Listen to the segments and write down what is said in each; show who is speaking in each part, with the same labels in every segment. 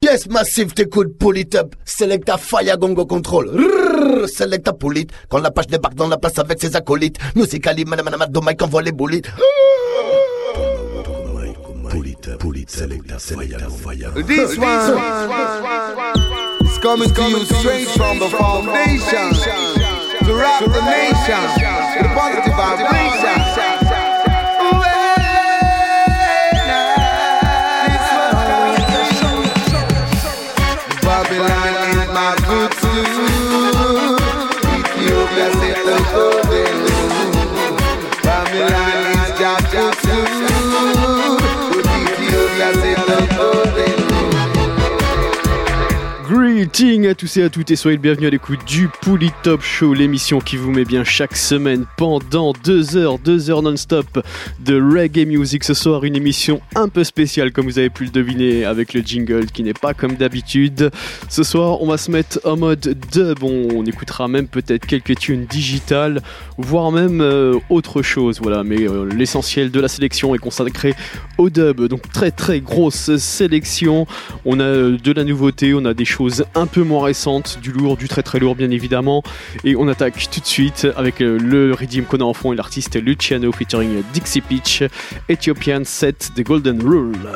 Speaker 1: Yes, Massive, t'écoutes Pull Up. Selecta Fire Gongo Control. Rrrr, Selecta Pull Quand la page débarque dans la place avec ses acolytes. Musically, madame, madame, de Mike envoie les boulites.
Speaker 2: Selecta Fire. This one is coming to you straight from the foundation. To rock the nation. With positive vibration.
Speaker 3: Greetings à tous et à toutes et soyez le bienvenu à l'écoute du Pouli Top Show, l'émission qui vous met bien chaque semaine pendant deux heures, deux heures non-stop de reggae music. Ce soir, une émission un peu spéciale comme vous avez pu le deviner avec le jingle qui n'est pas comme d'habitude. Ce soir, on va se mettre en mode dub, on, écoutera même peut-être quelques tunes digitales, voire même euh, autre chose. Voilà, mais euh, l'essentiel de la sélection est consacré au dub. Donc très très grosse sélection. On a euh, de la nouveauté, on a des choses un peu moins récentes, du lourd, du très très lourd bien évidemment. Et on attaque tout de suite avec euh, le rythme qu'on a en fond et l'artiste Luciano featuring Dixie Peach, Ethiopian set The Golden Rule.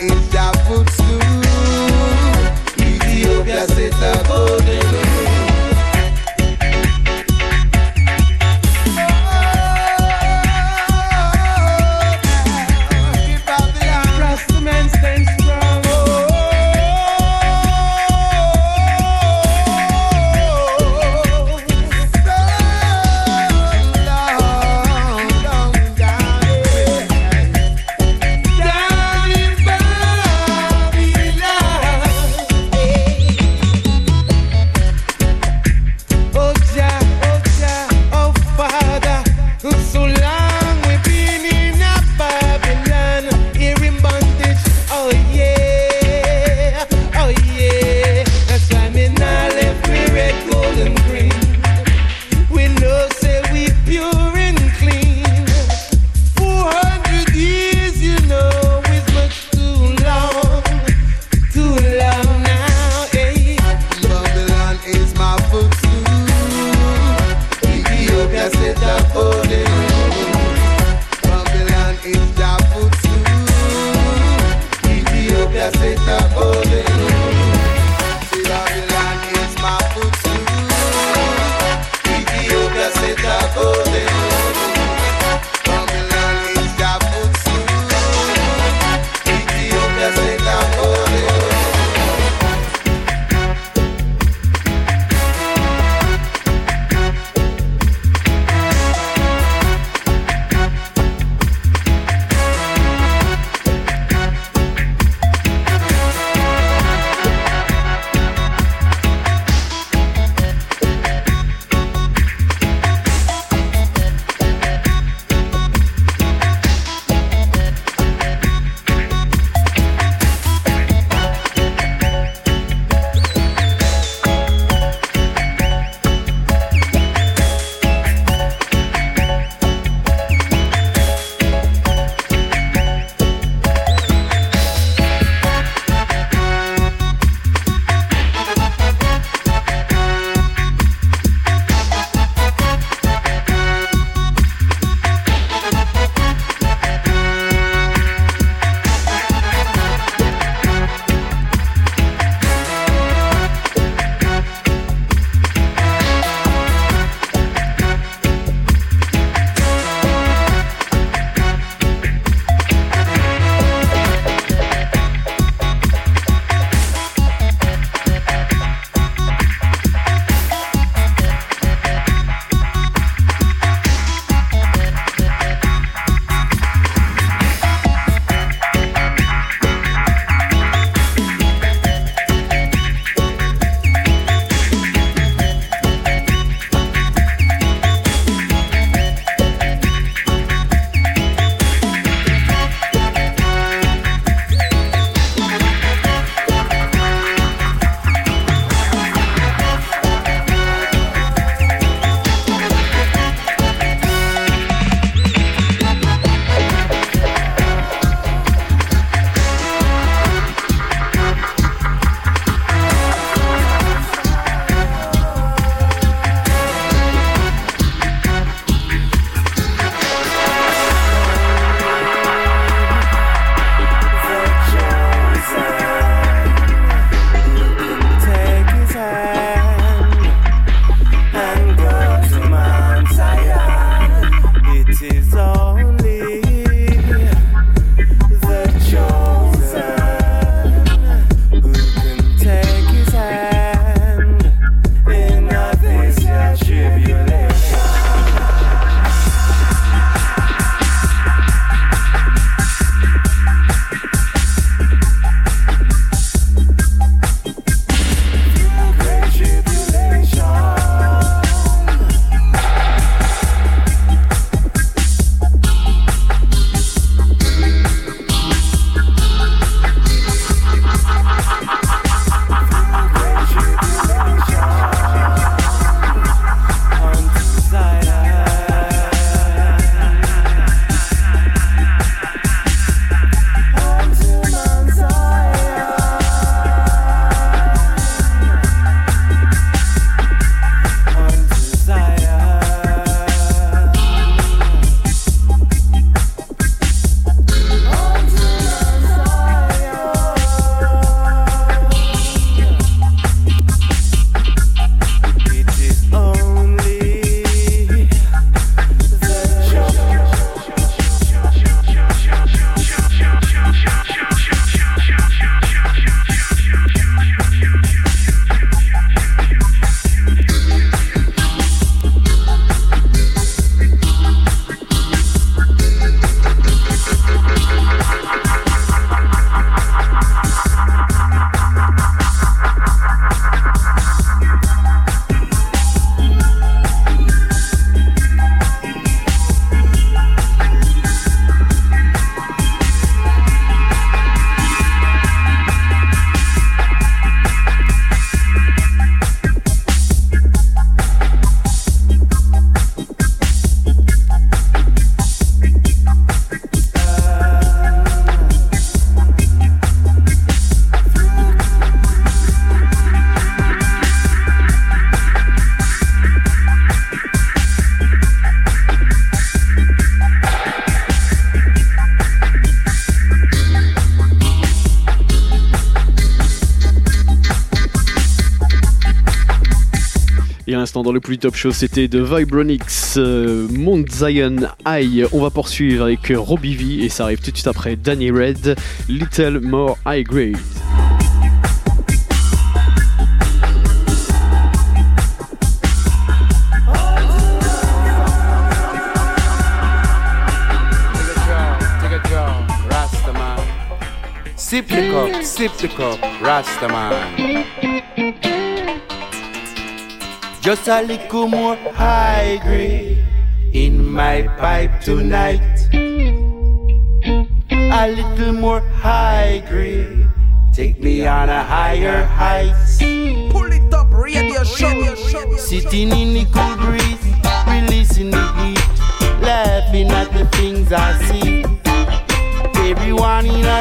Speaker 3: in their footstool. Ethiopia set a golden dans le plus top show, c'était de Vibronix, euh, Mount Zion High. On va poursuivre avec Robbie V et ça arrive tout de suite après Danny Red, Little More High Grade.
Speaker 4: Sip Rastaman. Just a little more high grade in my pipe tonight. A little more high grade. Take me on a higher height.
Speaker 5: Pull it up, radio show.
Speaker 4: Sitting in the cool breeze, releasing the heat, laughing at the things I see. Everyone in a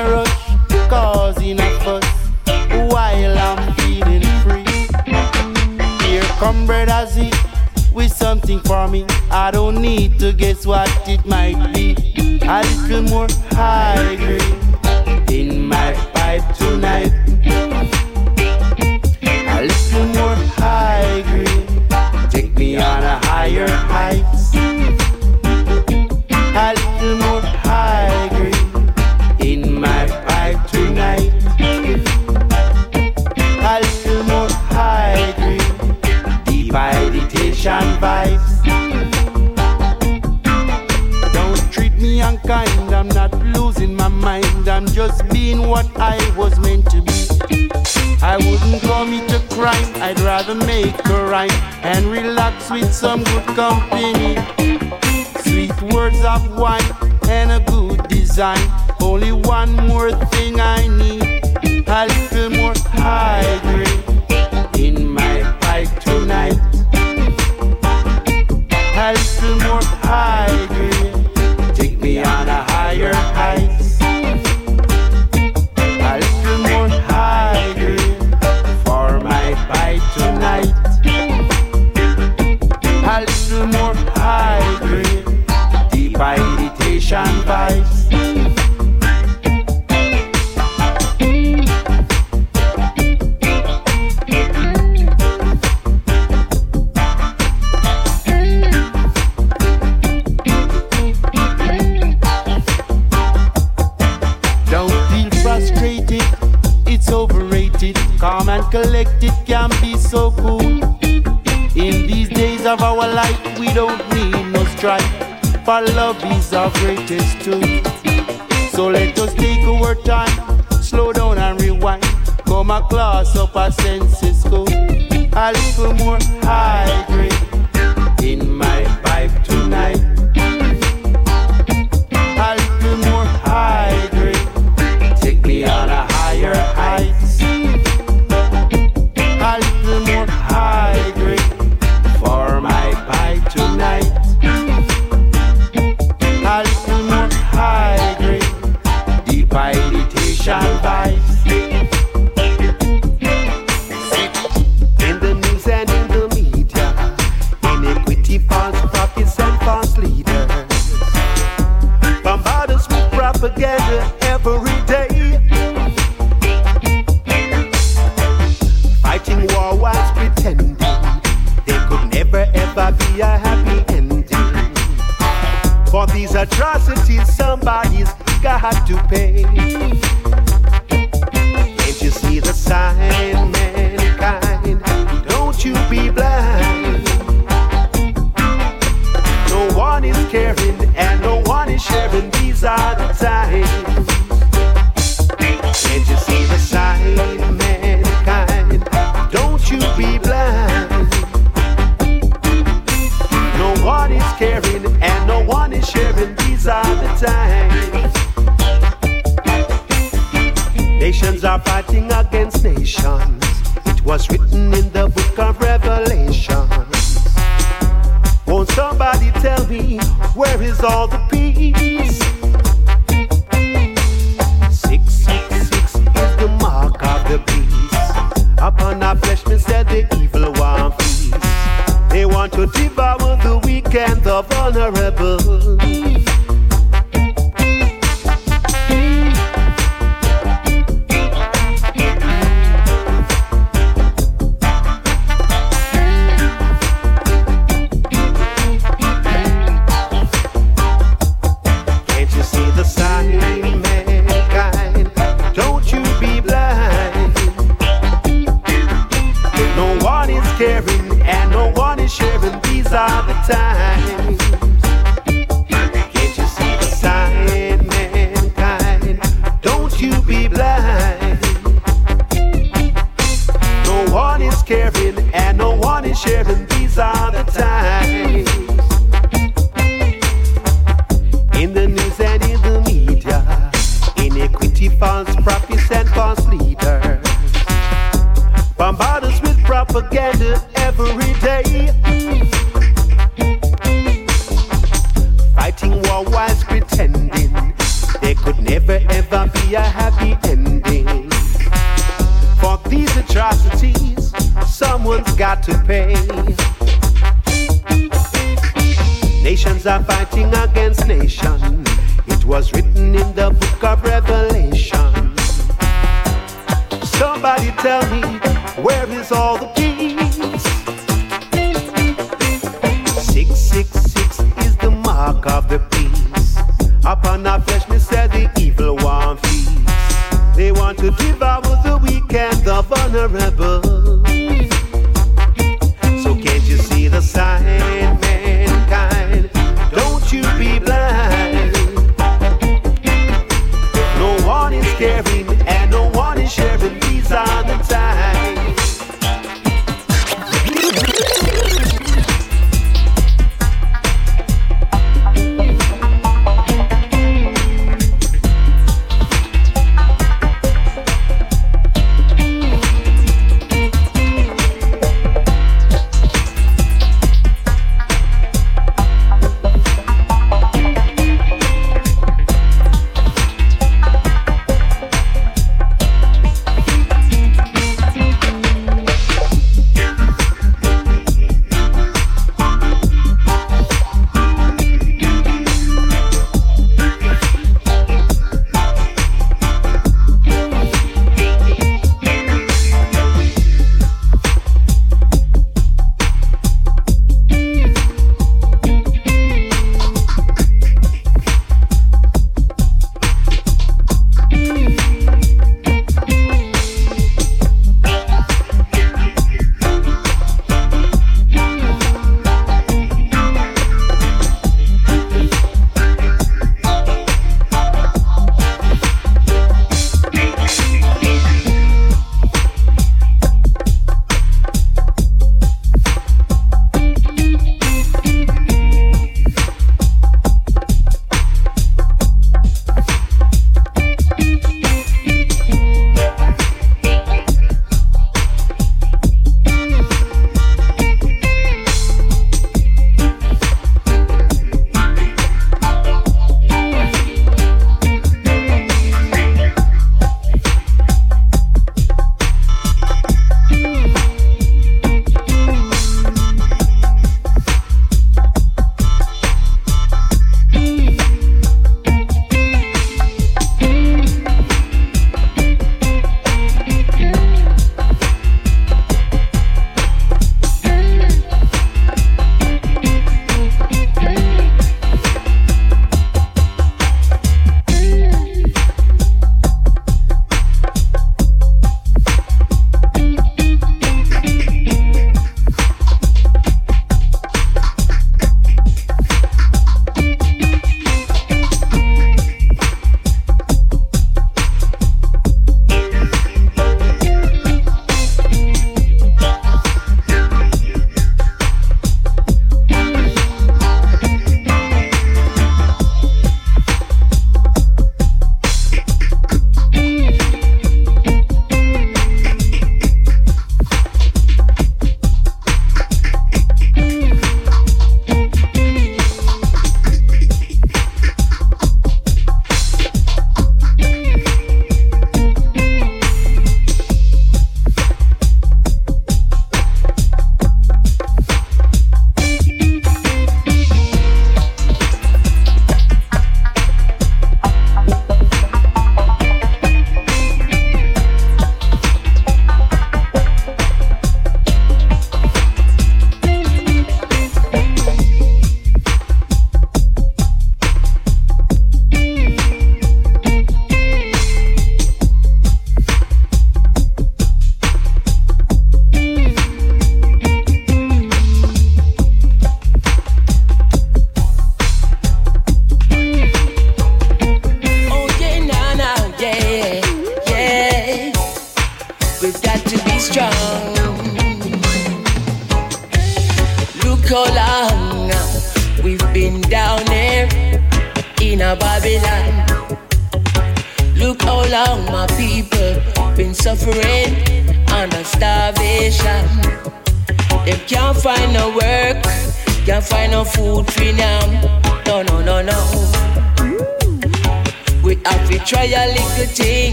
Speaker 4: I don't need to guess what it might be. A little more high grade. with some good.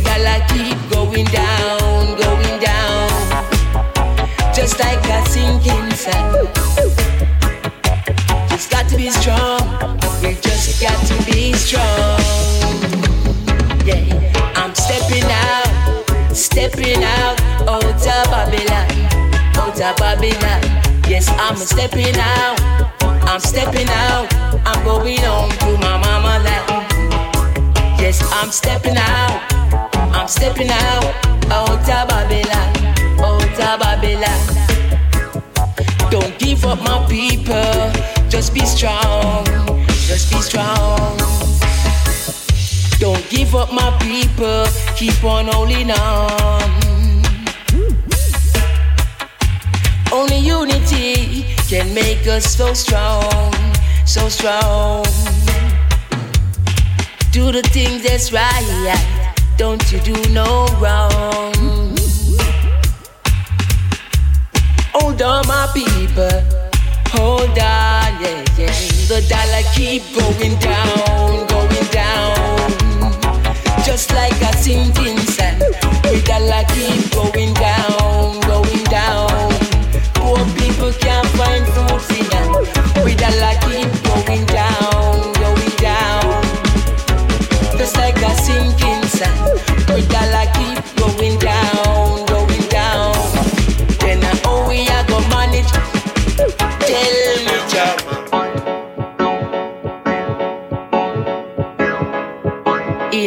Speaker 4: We
Speaker 6: dollar keep going down, going down. Just like a sinking sun. Just got to be strong. We just got to be strong. Yeah, I'm stepping out, stepping out, out of Babylon, out of Babylon. Yes, I'm stepping out, I'm stepping out, I'm going home to my mama land. Yes, I'm stepping out, stepping out, out of Babylon, out of Babylon. Don't give up, my people. Just be strong. Just be strong. Don't give up, my people. Keep on holding on. Only unity can make us so strong, so strong. Do the things that's right. Don't you do no wrong. Hold on, my people. Hold on, yeah, yeah. The dollar keep going down, going down. Just like a sinking sand. The dollar keep going down, going down. Poor people can't find food for now. The dollar keep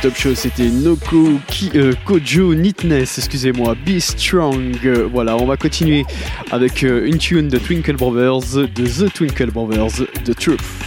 Speaker 7: top show, c'était Noko Ki, euh, Kojo Neatness, excusez-moi, Be Strong. voilà, on va continuer avec euh, une tune de Twinkle Brothers, de The Twinkle Brothers, The Truth.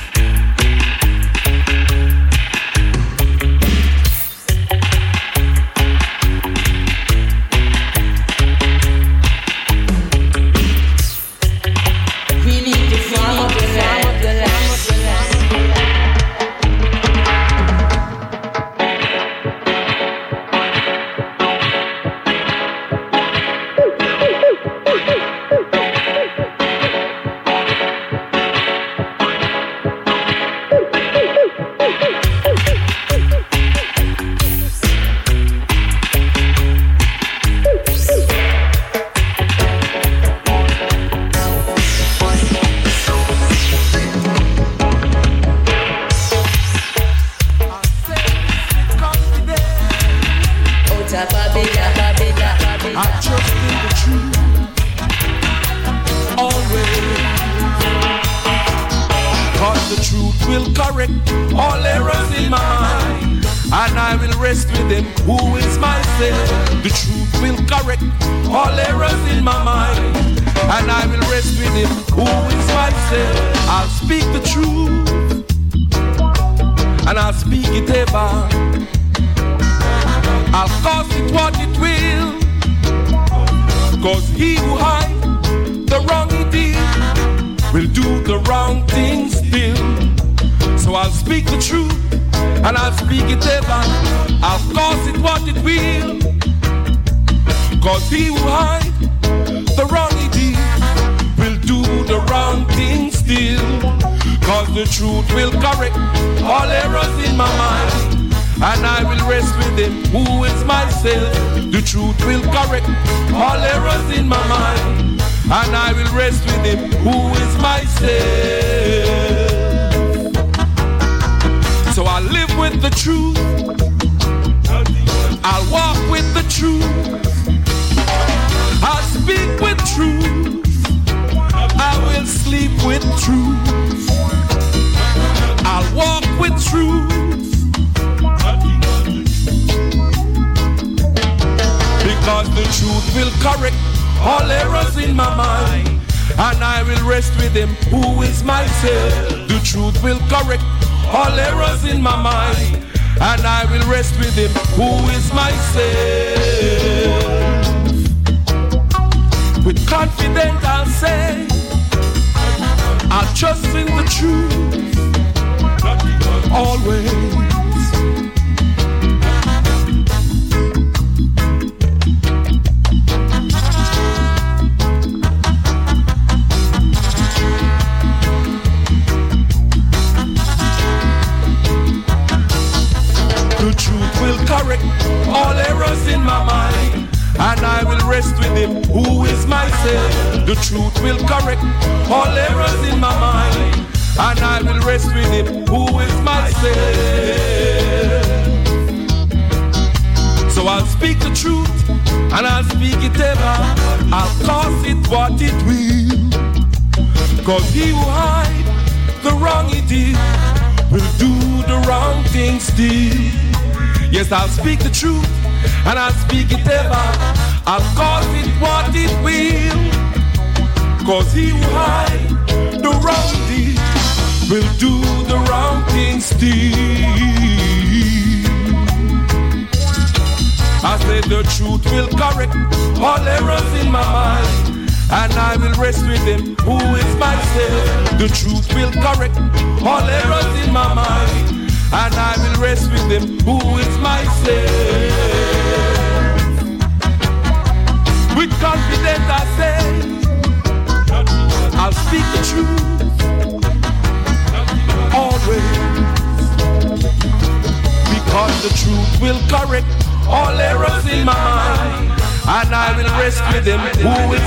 Speaker 7: and I will rescue them who is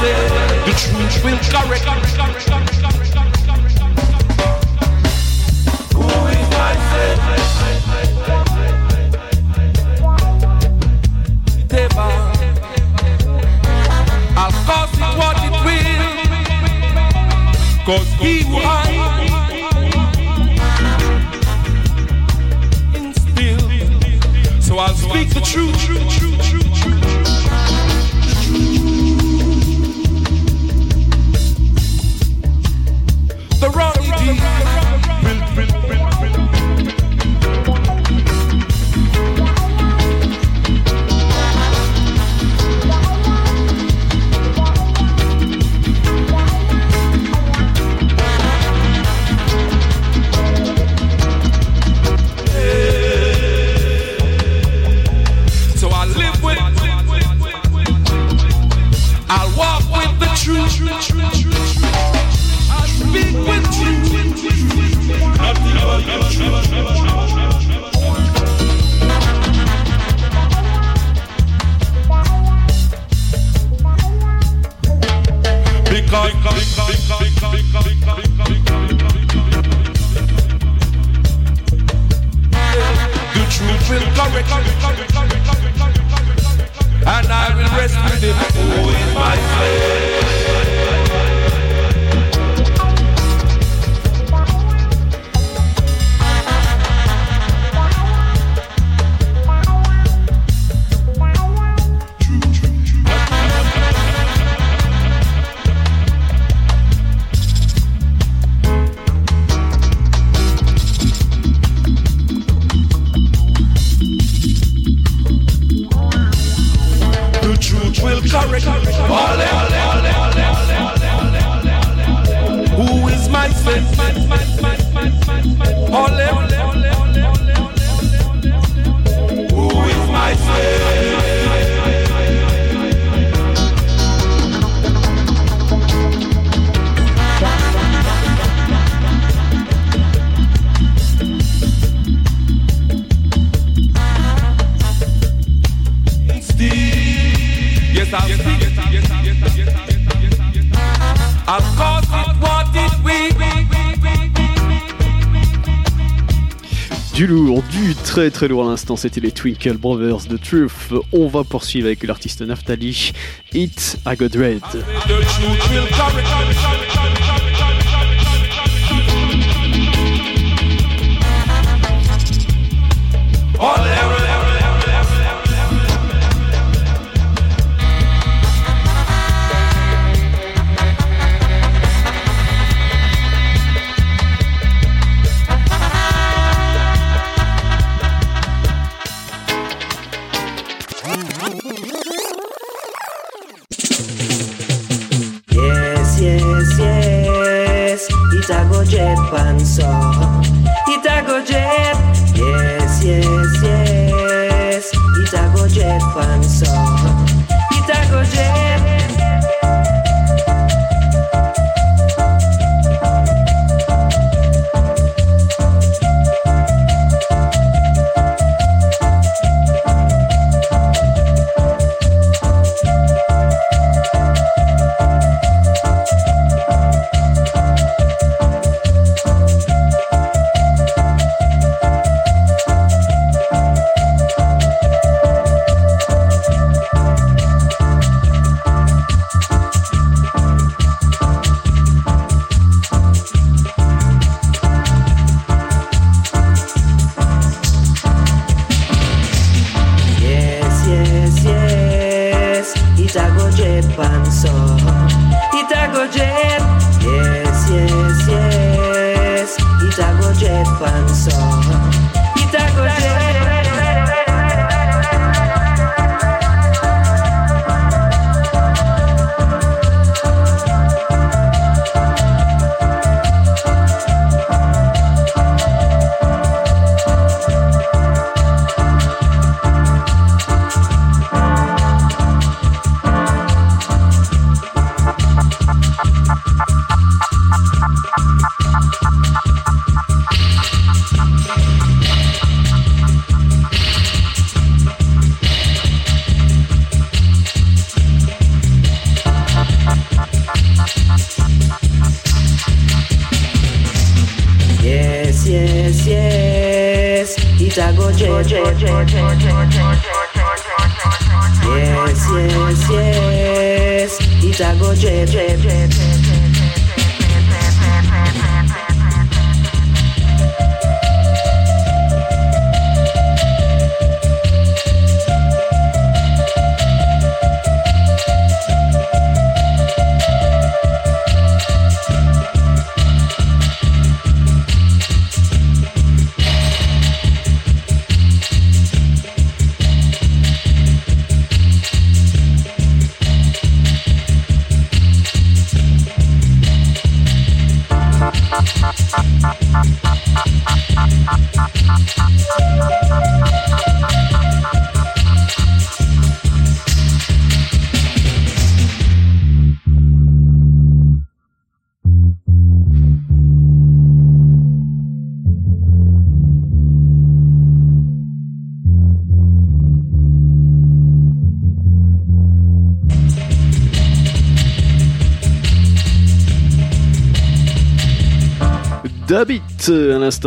Speaker 7: say The truth will correct. Who is myself? Deva. I'll cause it what it will. Cause he who So I'll speak the truth. will correct. And I will rescue the poor in my
Speaker 8: faith. Très très lourd à l'instant, c'était les Twinkle Brothers The Truth. On va poursuivre avec l'artiste Naftali, Hit I Got Red.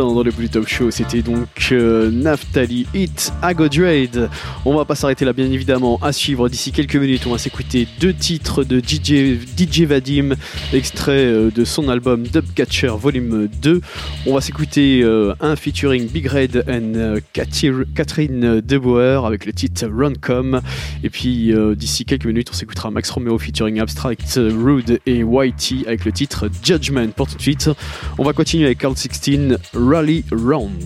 Speaker 9: Dans le plus top show, c'était donc euh, Naftali Hit Agodrade. On va pas s'arrêter là bien évidemment, à suivre d'ici quelques minutes, on va s'écouter deux titres de DJ, DJ Vadim, extrait euh, de son album Dubcatcher Volume 2. On va s'écouter euh, un featuring Big Red and Catherine Debauer avec le titre Runcom. Et puis d'ici quelques minutes, on s'écoutera Max Romeo featuring Abstract, Rude et Whitey avec le titre Judgment. Pour tout de suite, on va continuer avec Carl 16 Rally Round.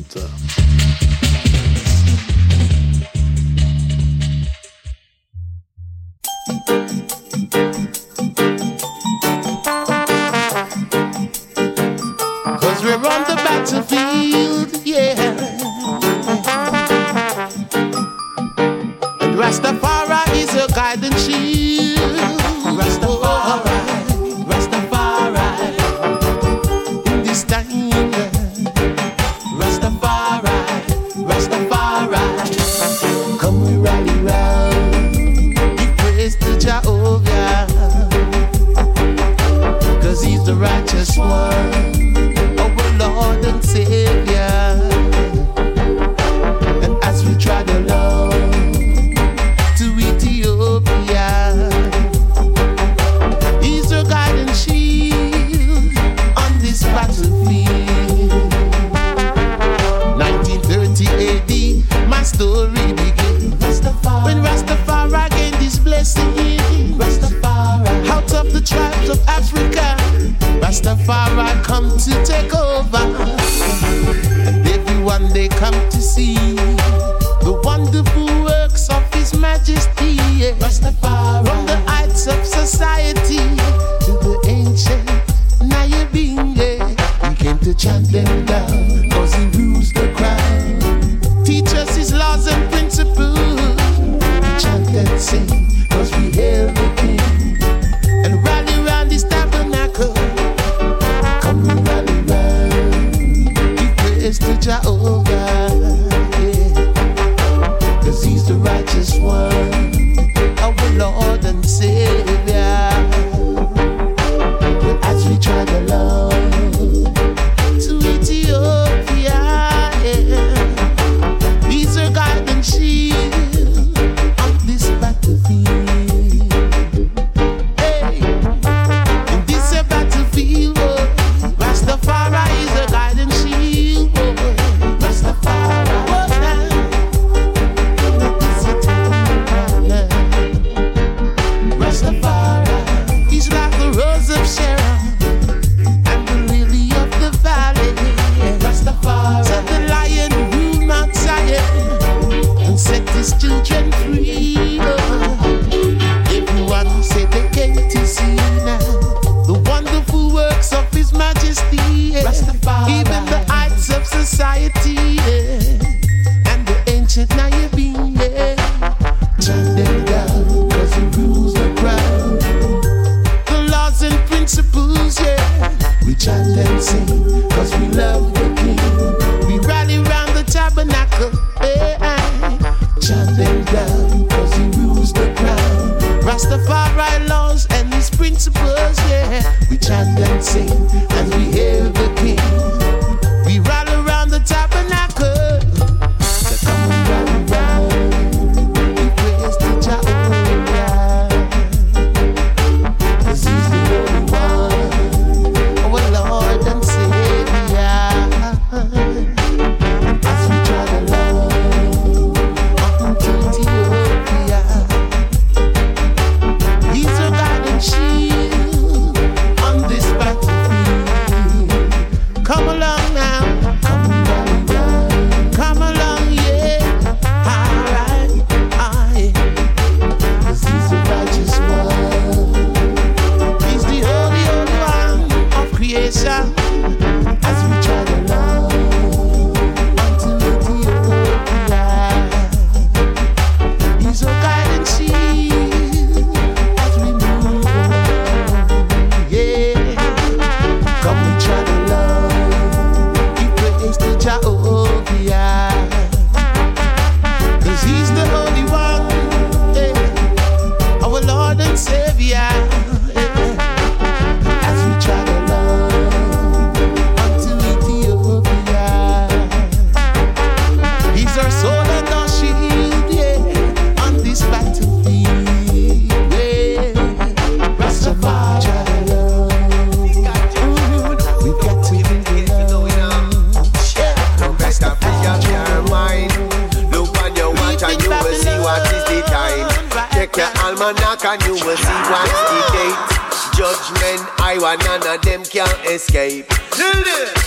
Speaker 10: Escape.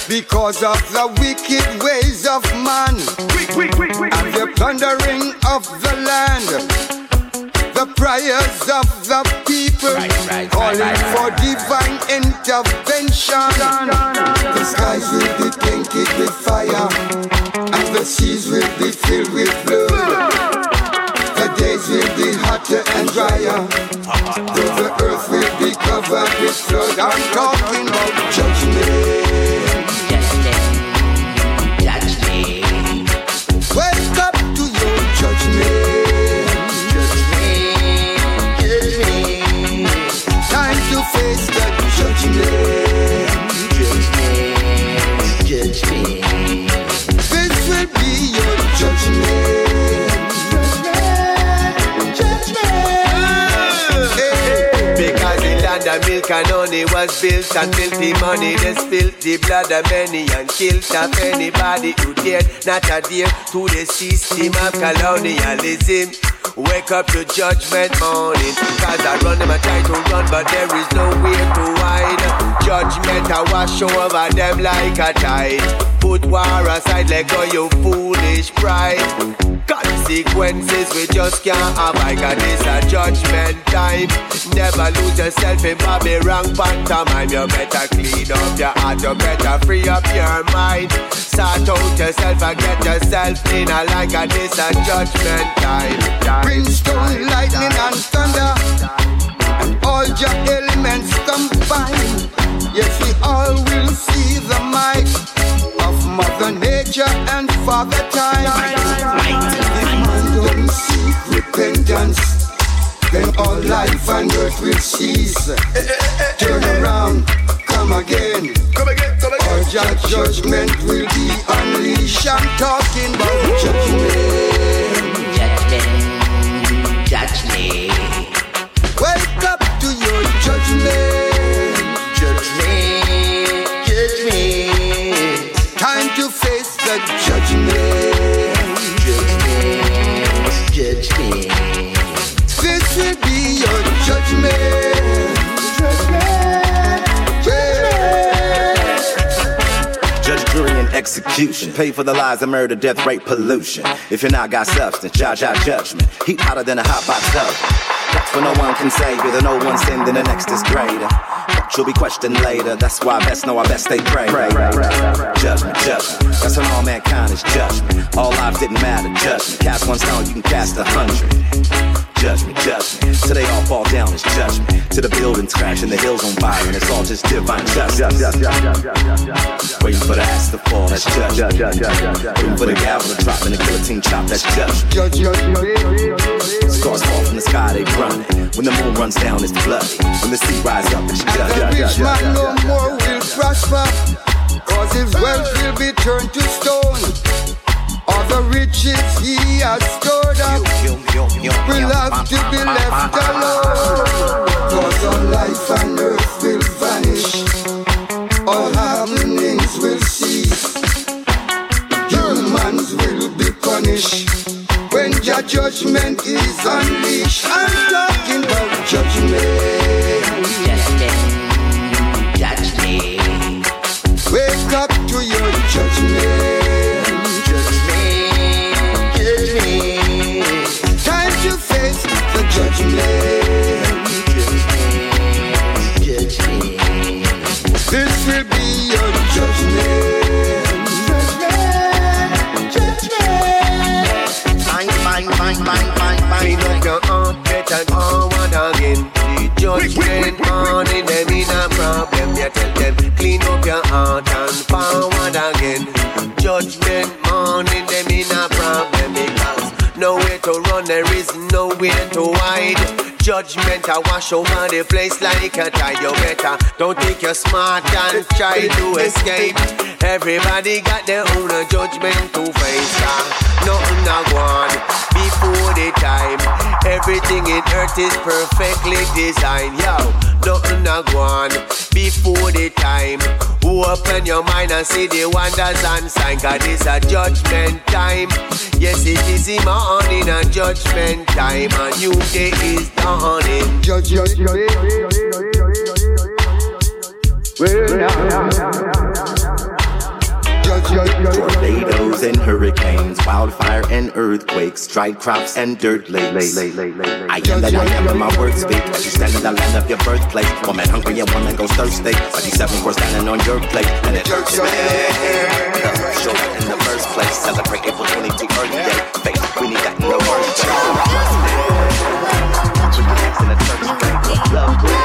Speaker 2: Because of the wicked
Speaker 10: on filthy money. They spilt the blood of many and killed off anybody who dared not adhere to the system of colonialism. Wake up to judgment morning. Cause I run them, I try to run, but there is nowhere to hide. Judgment, I wash over them like a tide. Put war aside, let go your foolish pride. Consequences we just can't avoid Cause this a judgment time. Never lose yourself in Bobby wrong pantomime. You better clean up your heart You better free up your mind. Sort out yourself and get yourself in a like a this a judgment time.
Speaker 2: Brimstone, lightning and thunder. And all your elements combine Yes, we all will see the might Mother Nature and Father Time. If man don't seek repentance. Then all life and earth will cease. Turn around, come again. All your judgment will be unleashed. I'm talking about judgment. Wake up to your judgment. Judgment,
Speaker 11: execution. Pay for the lies of murder, death, rape, pollution. If you're not got substance, judge our judgment. Heat hotter than a hot box oven. That's what no one can save you. The no one sin, the next is greater. You'll be questioned later. That's why I best know I best stay pray. Judgment, judgment. That's when all mankind is judgment. All lives didn't matter. Judgment. Cast one stone, you can cast a hundred. Judgment, judgment. Till they all fall down is judgment. To the buildings crash and the hills on fire, and it's all just divine justice. Waiting for the ass to fall, that's judgment. Waiting for the gavel to drop and the guillotine chop, that's judgment. Stars fall from the sky, they running. When the moon runs down, it's bloody. When the sea rise up, it's
Speaker 2: The rich man no more will prosper, cause his wealth will be turned to stone. All the riches he has stored up will have to be left alone. Cause all life on earth will vanish, all happenings will cease. Humans will be punished when your judgment is unleashed. I'm talking about judgment. Judgment. Judgment. Judgment. Time to face the judgment. Judgment. This will be your judgment.
Speaker 10: Fine, fine, fine, fine, fine, fine. Forward again. The judgment them in a problem. Tell them, clean up your heart and forward again. Judgment morning, them in a problem because nowhere to run, there is nowhere to hide. Judgment, I wash over the place like a tide. You better don't think you're smart and try to escape. Everybody got their own judgment to face. Uh, nothing I want before the time. Everything in earth is perfectly designed. Yo, nothing I want before the time. Open your mind and see the wonders and signs. Cause it's a judgment time. Yes, it is in morning and judgment time. A new day is dawning. Judge. Well.
Speaker 12: Tornadoes and hurricanes, wildfire and earthquakes, dried crops and dirt lakes. I am that I am in my words speak. But you stand in the land of your birthplace. Woman hungry and woman goes thirsty. But these seven were standing on your plate. And it hurts me. The in the first place. Celebrate April 22 Earth Day. Faith, we need that in the first place. In the church, love,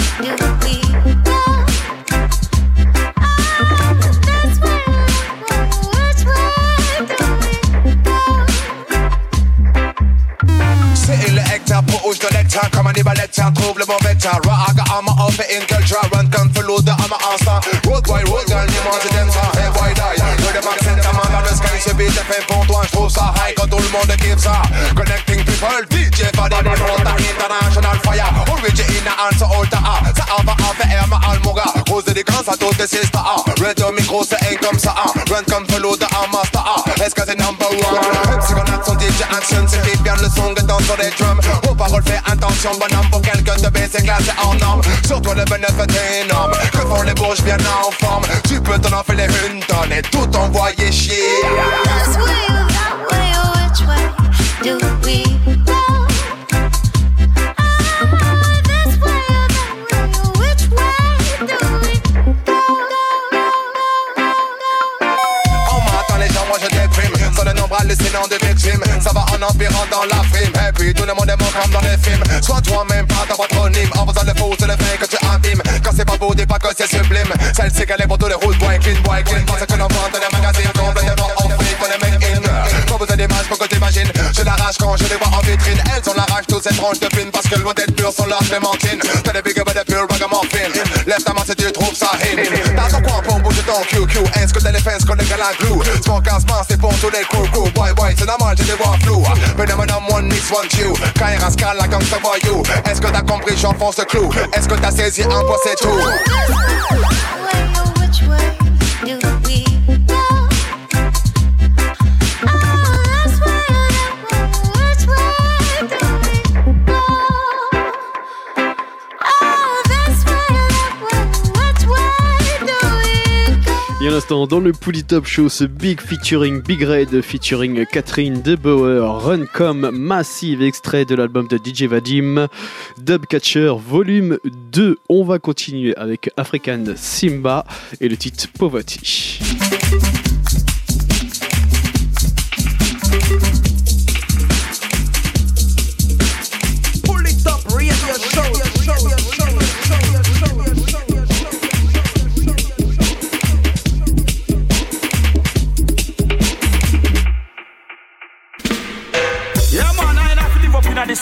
Speaker 13: lecture, trouve le bon vecteur. Raga, I'm a off in culture, run, come, follow the, I'm a answer. Road boy, road girl, you want to dance, hey boy, die. The max center, man, dans le sky, ce beat est fait pour toi, j'trouve ça high quand tout le monde kiffe ça. Connecting people, DJ for the remote, international fire. Original answer, alter A. Ça va faire ma almoga. Cause dédicace à toutes les sisters A. Red au micro, c'est un comme ça A. Run comme follow the A, master A. Est-ce que c'est number one? Si on a son DJ action, c'est bien le son que dans sur les drums. Aux paroles, fais attention, bonhomme, pour quelqu'un de baisser classé en norme. Sur toi, le bénéfice est énorme. Que font les bourges bien en forme? Tu peux t'en enfiler une tonne et tout envoyer chier. Dessinant des victimes Ça va en empirant dans la frime. Et puis tout le monde est mort comme dans les films. Sois toi-même pas ta patronyme. En faisant le faux, c'est le fait que tu abîmes. Quand c'est pas beau, dis pas que c'est sublime. Celle-ci qu'elle est pour tous les routes, boy, clean, boy, clean. Parce que l'on vend dans les magazines complètement en free pour les make in Pas besoin d'images pour que t'imagines Je l'arrache quand je les vois en vitrine. Elles ont la rage, toutes ces tranches de film Parce que loin d'être pures sont leurs clémentines. T'as des big but des pure ragamuffin Lève ta main si tu trouves ça in. Dans ton coin pour bouger ton QQ Est-ce que t'as les fans qu'on est galant glue Smoke as c'est pour tous les coucou Boy, boy, c'est normal, j'ai des voix floues. Mais non, madame, one mix, one chew Quand il rascale la gangsta voyou Est-ce que t'as compris, j'enfonce le clou? Est-ce que t'as saisi un peu, c'est tout?
Speaker 3: Et un instant, dans le Pouli Top Show, ce Big featuring Big Red featuring Catherine DeBauer, Run Massive, extrait de l'album de DJ Vadim, Dubcatcher volume 2. On va continuer avec African Simba et le titre Poverty.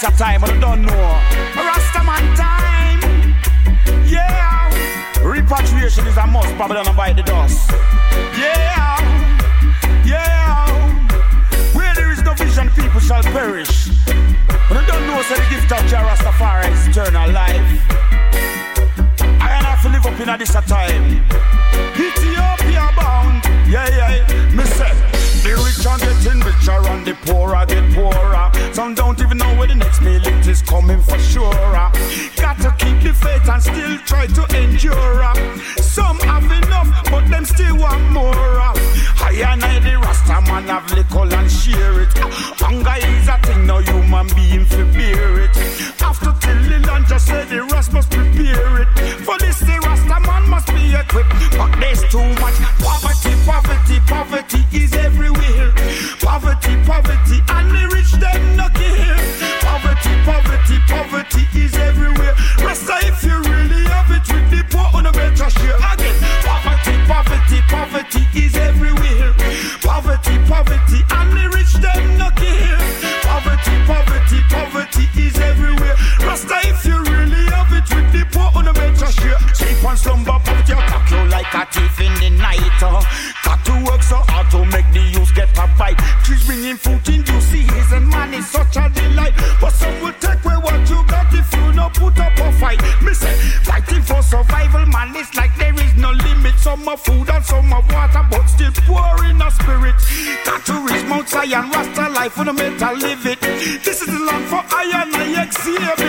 Speaker 14: This a time, I don't know. Rastaman time. Yeah. Repatriation is a must, probably don't bite the dust. Yeah. Yeah. Where there is no vision, people shall perish. But I don't know, so the gift of Jah Rastafari is eternal life. I and have to live up in a this time. Ethiopia bound, yeah, yeah. Me say, the rich are getting richer and the poor are get poorer. Some don't even know where the next meal it is coming for sure. Got to keep the faith and still try to endure. Some have enough, but them still want more. I and I, the Rasta man, have liquor and share it. Hunger is a thing, no human being for bear it. After till the land just say the rest must prepare it. For this, the Rasta man must be equipped. But there's too much poverty, poverty, poverty is everywhere. And slumber, poverty attack you like a thief in the night. Uh. Got to work so hard to make the youth get a bite. Trees bringing food in you see and man is such a delight. But some will take away what you got if you no put up a fight. Me say, fighting for survival, man, it's like there is no limit. Some of food and some of water, but still poor in a spirit. Got to reach Mount Zion, Rasta life, fundamental live it. This is the land for iron, I exhibit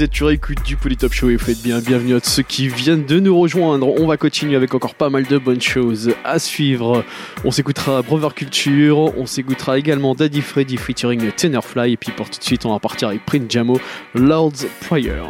Speaker 14: vous êtes sur écoute du Polytop Show et vous faites bien bienvenue à ceux qui viennent de nous rejoindre. On va continuer avec encore pas mal de bonnes choses à suivre. On s'écoutera Brother Culture, on s'écoutera également Daddy Freddy featuring Tenorfly et puis pour tout de suite on va partir avec Prince Jamo, Lord's Prayer.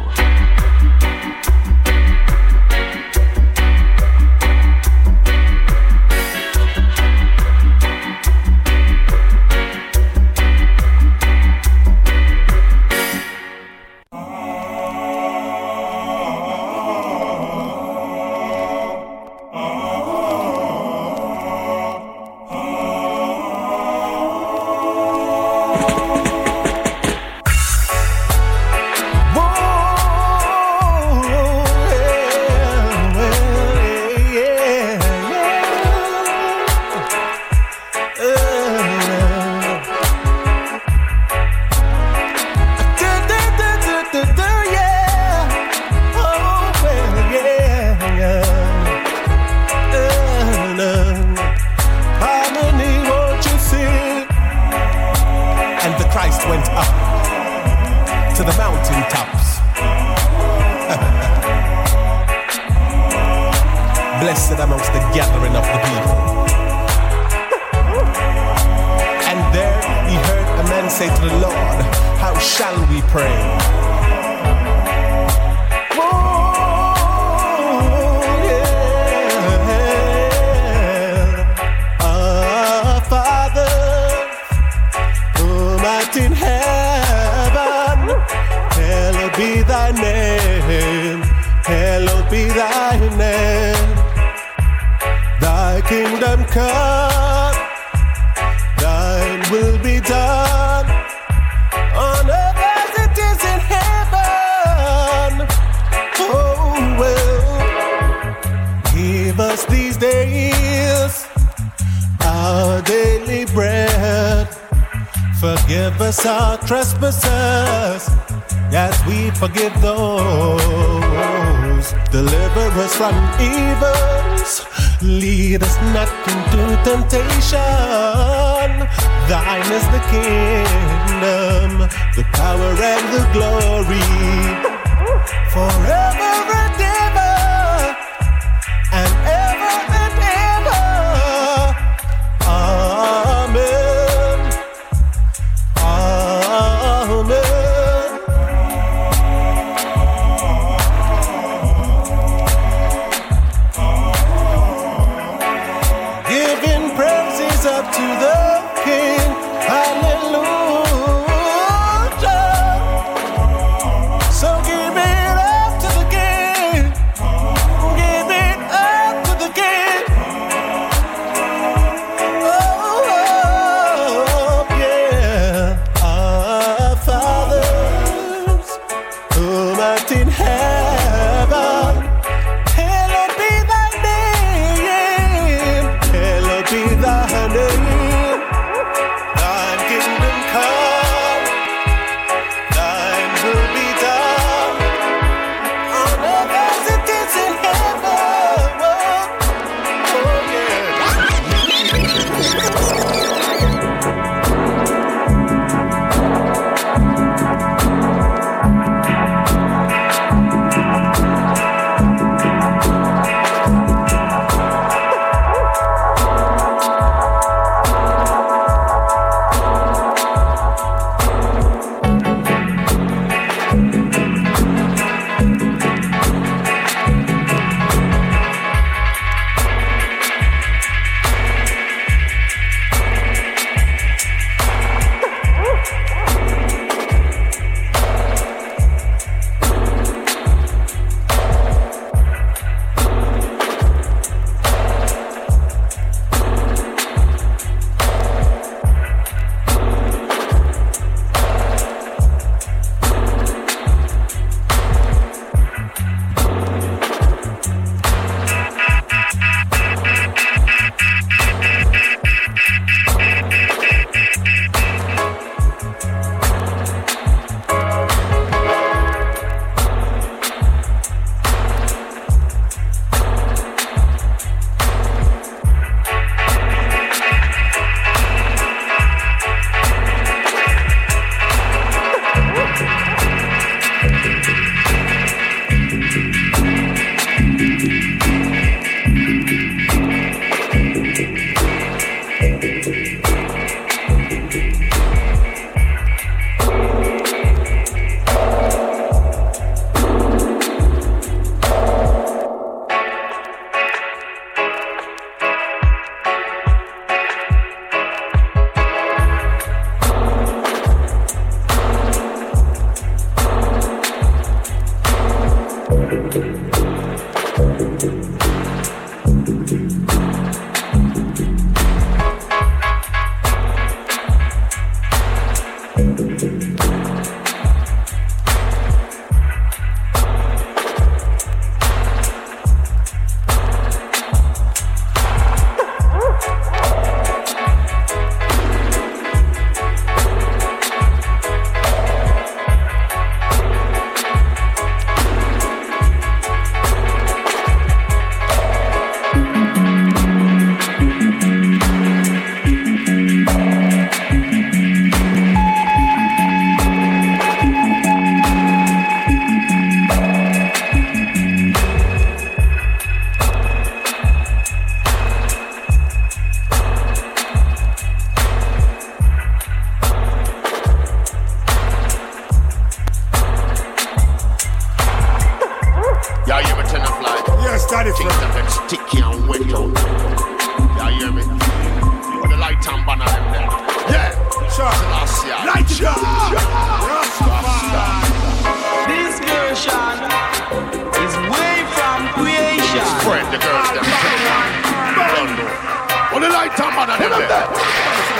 Speaker 14: light up on there.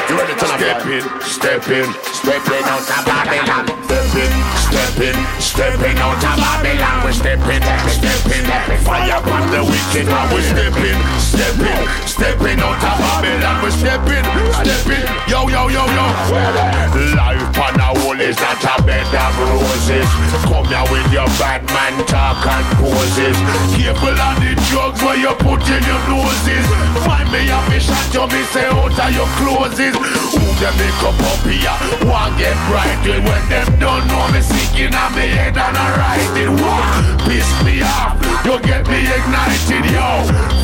Speaker 14: Step in, Stepping, stepping, stepping out of Babylon. Step in, Stepping, stepping, stepping out of Babylon. We're stepping, stepping, fire upon the wicked. We're stepping, stepping, stepping out of Babylon. We're stepping, stepping, yo, yo, yo, yo. Life on the whole is not a bed of roses. Come here with your bad man talk and poses. Careful of the drugs where you put in
Speaker 12: your noses. Find me a fish and you me say out
Speaker 14: of your closes them make up up here. One
Speaker 12: get brighted when them don't know me. Sticking on me head
Speaker 14: and I write it One piss me off, you get me ignited Yo,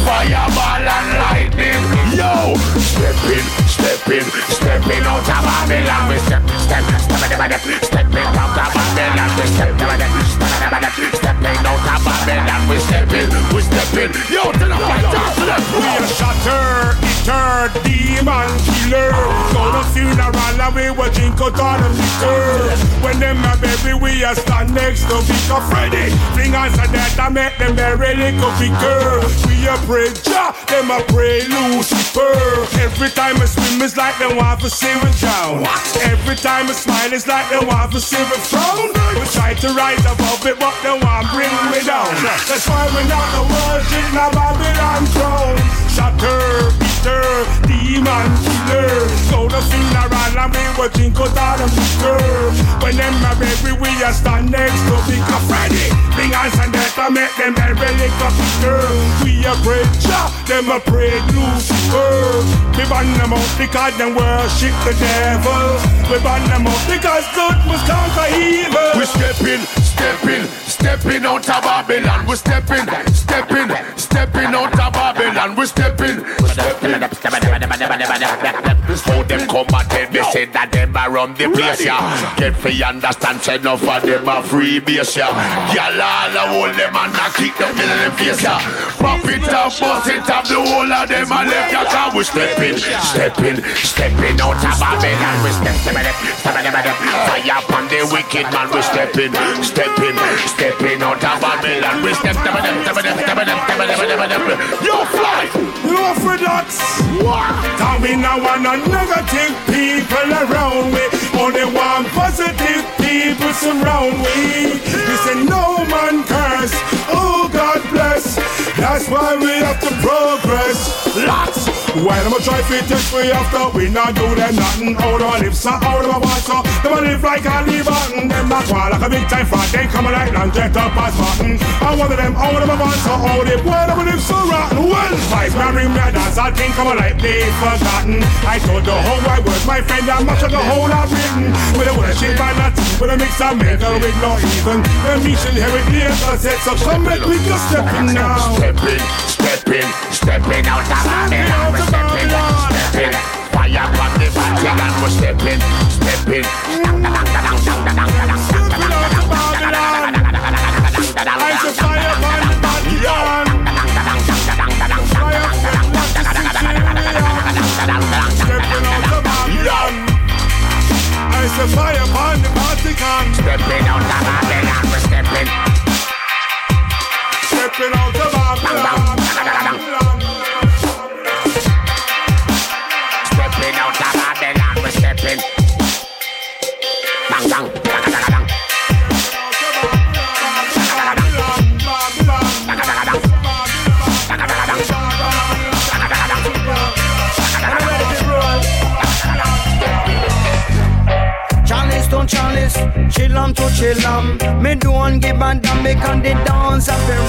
Speaker 14: fireball and lightning. Yo, stepping, stepping, stepping out of Babylon. We step, step, step, step, stepping out of Babylon. We
Speaker 12: step, step, step, stepping out of Babylon. We stepping, we stepping, yo to
Speaker 14: the fight, step, step We are shattered turned demon killer. So the funeral and we will drink out all the liquor. When them a baby, we a stand next to Vicar Freddy. Bring us a death and make them bury little Vicar. We a pray Jah, them a pray Lucifer. Every time I swim, it's like them
Speaker 15: want to see me drown. Every time I smile, it's like
Speaker 14: them want to
Speaker 3: see me frown. We try to rise above it, but them want bring me down. That's why we're not the worship, now Babylon throne. Shatter killer, demon killer. so the funeral and we will think of that and When them a baby, we a stand next to Big Freddy. Big hands and death and make them every little picture. We a preacher, them a prayed Lucifer.
Speaker 15: We ban them out because them worship the devil. We ban them out because good must conquer evil.
Speaker 13: We stepping, stepping, stepping out of Babylon. We stepping, stepping, stepping out of Babylon. We stepping, stepping. How them come and tell me say that them a run the place, yeah. Get free understand, say enough of them a free base, yeah. Gyal all hold them and a kick them in the face, yeah. Pop it up, bust it up, the whole of them a left, yeah. Cause we stepping, stepping, stepping out of Babylon. We step, step, step, step, step, Fire upon the wicked man. We stepping, stepping, stepping out of Babylon. We step, step, step, step, step, step, step, step, step, Yo, fly.
Speaker 15: You orthodox.
Speaker 13: What?
Speaker 15: Cause we now want no negative people around me. Only one positive people surround me. We say no man curse. Oh God bless. That's why we have to progress. Lots. When I'm a try to test we after we not do them nothing. Out of lips, uh, out of my water. Uh. Them a live like a leave button. Them not wild like a big time fat. They come a like land jet up as button. I of them out of my water. All the boy them a live so rotten. Well, vice man ring me a dance. I think I'm like they forgotten. I told the whole wide world, my friend, how much of the whole I've written. With a worship and not with a mix of mental with no even. Me should hear it later said, so come back, we just stepping now
Speaker 13: stepping, stepping, stepping out the body. We're stepping, stepping,
Speaker 15: fire on the body, we're stepping, stepping. I fire on the fire upon the Vatican.
Speaker 16: Stepping on the Babylon, we're stepping.
Speaker 15: Stepping out of Babylon.
Speaker 16: Stepping out of Babylon, we're stepping. Bang, bang, bang, bang, bang.
Speaker 17: Chalice to chalice, chillum to chillum. Me don't give a damn because the dance up and ram.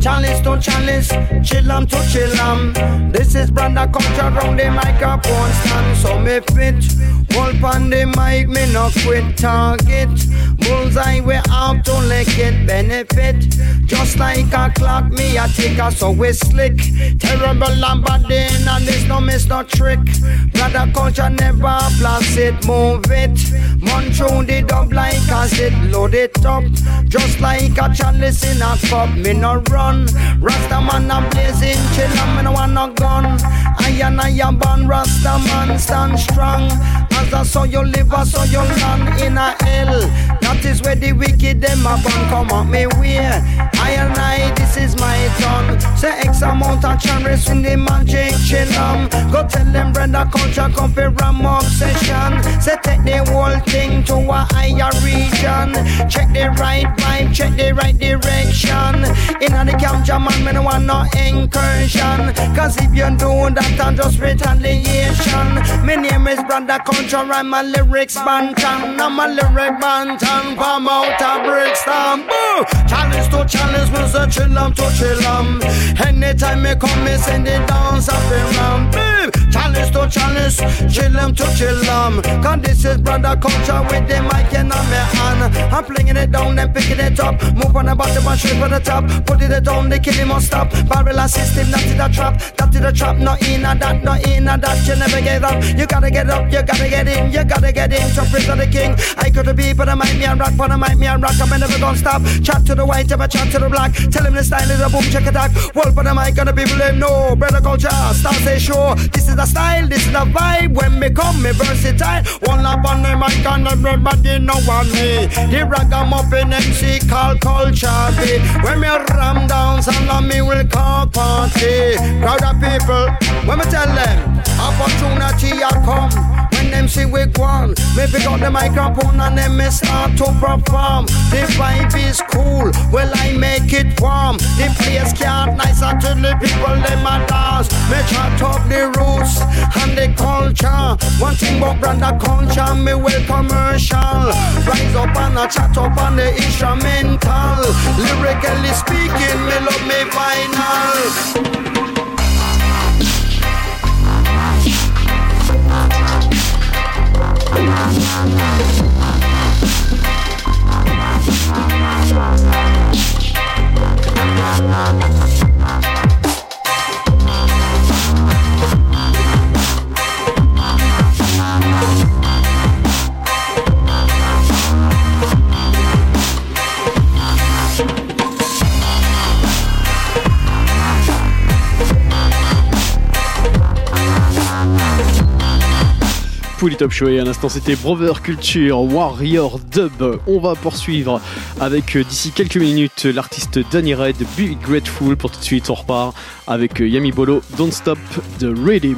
Speaker 17: Chalice to chalice, chillum to chillum. This is brother culture round the microphone stand, so me fit. Hold on the mic, me no quit target. Bullseye we out to lick it benefit. Just like a clock, me a ticker, so we slick. Terrible lambadin, and this no miss no trick. Brother culture never plus it, move it. Through the dub like a zit, load it up. Just like a chalice in a cup, me no run. Rasta man a blazing, chill and me no want no gun. I and I a born Rasta man stand strong. As I saw you live, I saw you land in a hell. That is where the wicked them a born come up me way. I and I, this is my turn. Say X amount of channels in the magic chillum. Go tell them brother culture come for ram obsession. Say take the whole thing to a higher region. Check the right vibe, check the right direction. In the camp, man, me no want no incursion. Cause if you do that, I'm just retaliation. My name is Brother Culture, I'm a lyrics bantam. I'm a lyric bantam, from out of Brixton. Boo! Challenge to challenge, me say chillum to chillum. Anytime me come, me send it down, up and Oh, challenge to challenge, chillum to chillum. Cause this is Brother Culture with the mic in my hand. I'm flinging it down and picking it up. Move on the bottom and straight for the top. Put it down, the killing must stop. Barrel system, not in the trap. That in the trap, not in a that, not in a that. You never get up. You gotta get up, you gotta get in, you gotta get in. So praise of the king. I could be, but I might me and rock, but I might me and rock. I'm never gonna stop. Chat to the white, ever chat to the black. Tell him the style is a boom, check attack. Wolf, but I might gonna be blame. No, brother culture, start say sure. This is the style, this is the vibe. When me come, me versatile. One up on the mic and everybody know on me. The ragamuffin MC call culture be. When me ram down, some of me will call party. Crowd of people, when me tell them, opportunity I come. When them see we gone, me pick up the microphone and then me start to perform. The vibe is cool, well I make it warm. The place can't nice until the people them a dance. Me chat up the roots and the culture. One thing about brother culture, me will commercial. Rise up and a chat up on the instrumental. Lyrically speaking, me love me vinyl.
Speaker 3: Pouli Top Show et à l'instant c'était Brother Culture Warrior Dub. On va poursuivre avec euh, d'ici quelques minutes l'artiste Danny Red, Be Grateful. Pour tout de suite, on repart avec euh, Yami Bolo, Don't Stop the Rhythm.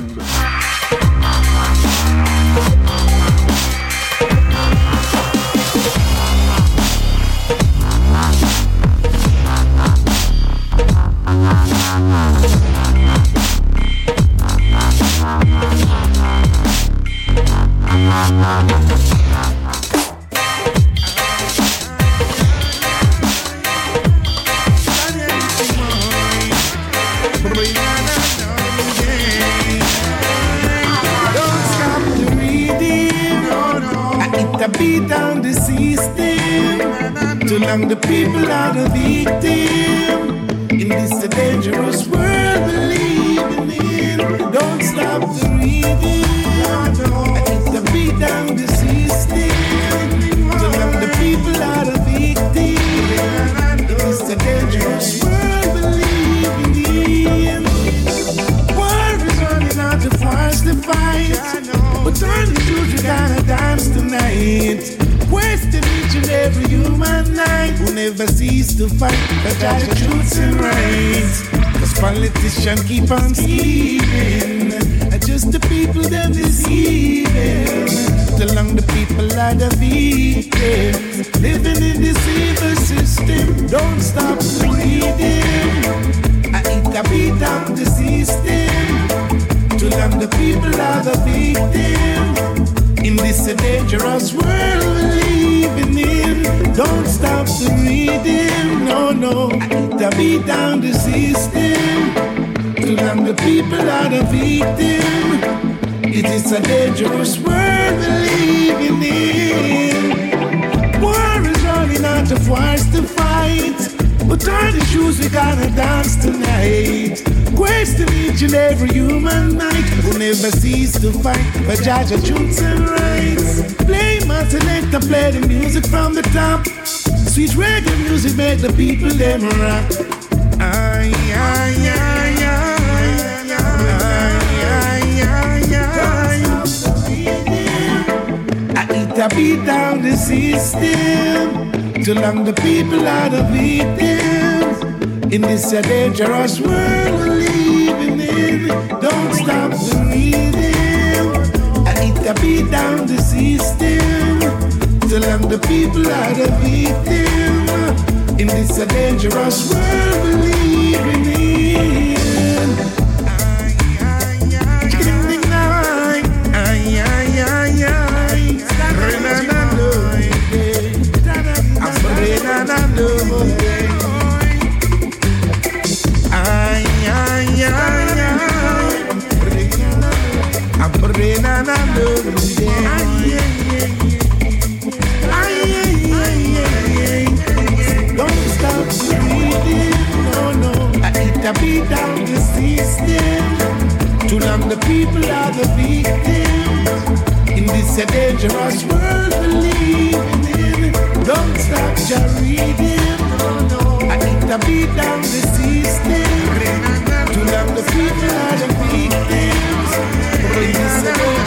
Speaker 9: Fight for judge truths and rights. Play my selector, play the music from the top. Sweet reggae music make the people them rock. Ay, ay, ay. I eat a beat down the system. Too long the people are the victims in this dangerous world we're living in. I beat down the system. Too long the people are the victims in this dangerous world we're living in. On a Don't stop no, no. I eat a beat down the system. Too long the people are the victims. In this dangerous world we living in. Don't stop reading, no, no. I eat a beat down the system. Too long the people are the victims. In this dangerous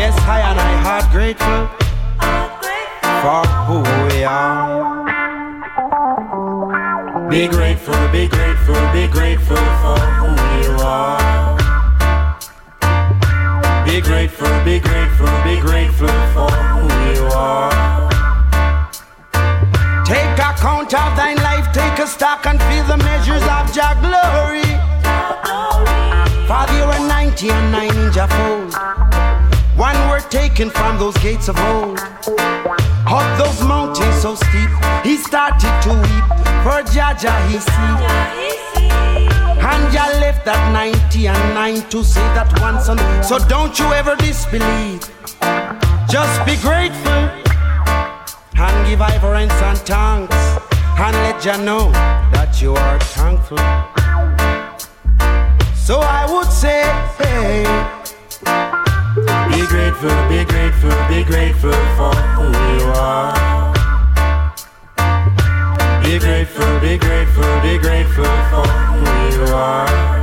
Speaker 4: Yes, I and I heart grateful for who we are. Be grateful, be grateful, be grateful for who you are. Be grateful, be grateful, be grateful for who you are. Take account of thine life, take a stock and feel the measures of your glory. Father, you were 90 and 9 in your fold. One were taken from those gates of old. Up those mountains so steep, he started to weep. For Jaja he see. And ya left that 90 and 9 to save that one son. So don't you ever disbelieve. Just be grateful and give reverence and thanks. And let ya know that you are thankful. So I would say, hey, be grateful, be grateful, be grateful for who you are. Be grateful, be grateful, be grateful for who you are.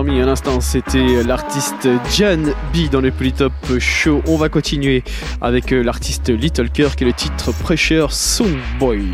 Speaker 18: À l'instant, c'était euh, l'artiste Jan B dans le Polytop Show. On va continuer avec euh, l'artiste Little Kirk et le titre Pressure Soon Boy.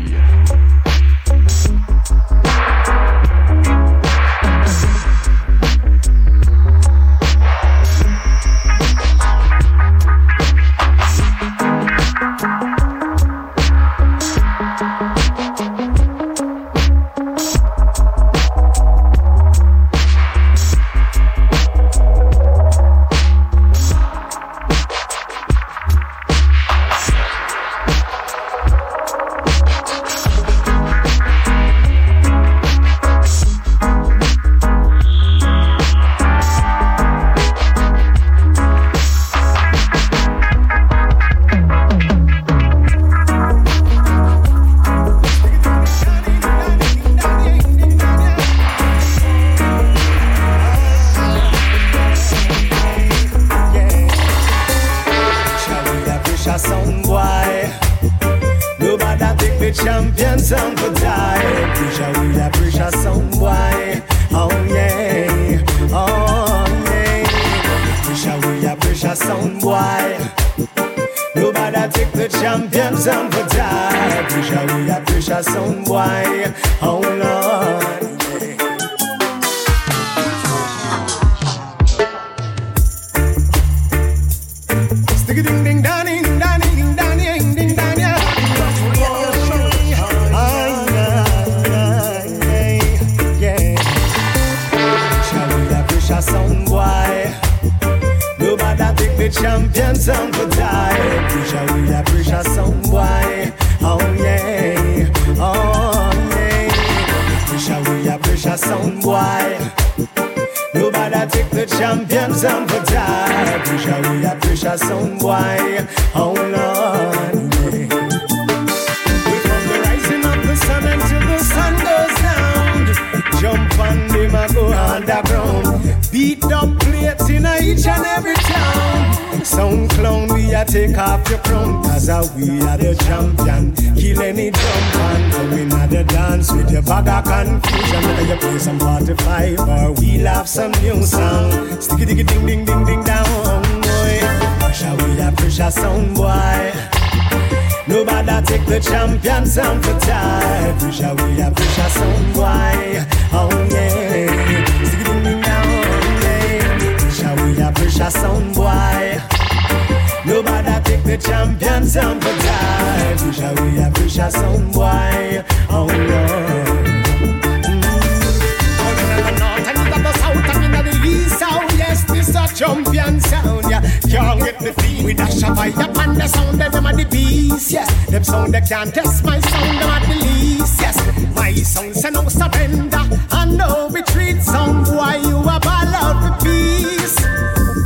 Speaker 19: Champion sound. Yeah,
Speaker 18: can't get the feel with a fire upon the sound. Them are the beast. Yes, them sound they can't test my sound. Them are the least. Yes, my sound say no surrender and no retreat. Sound boy, you a ball out for peace.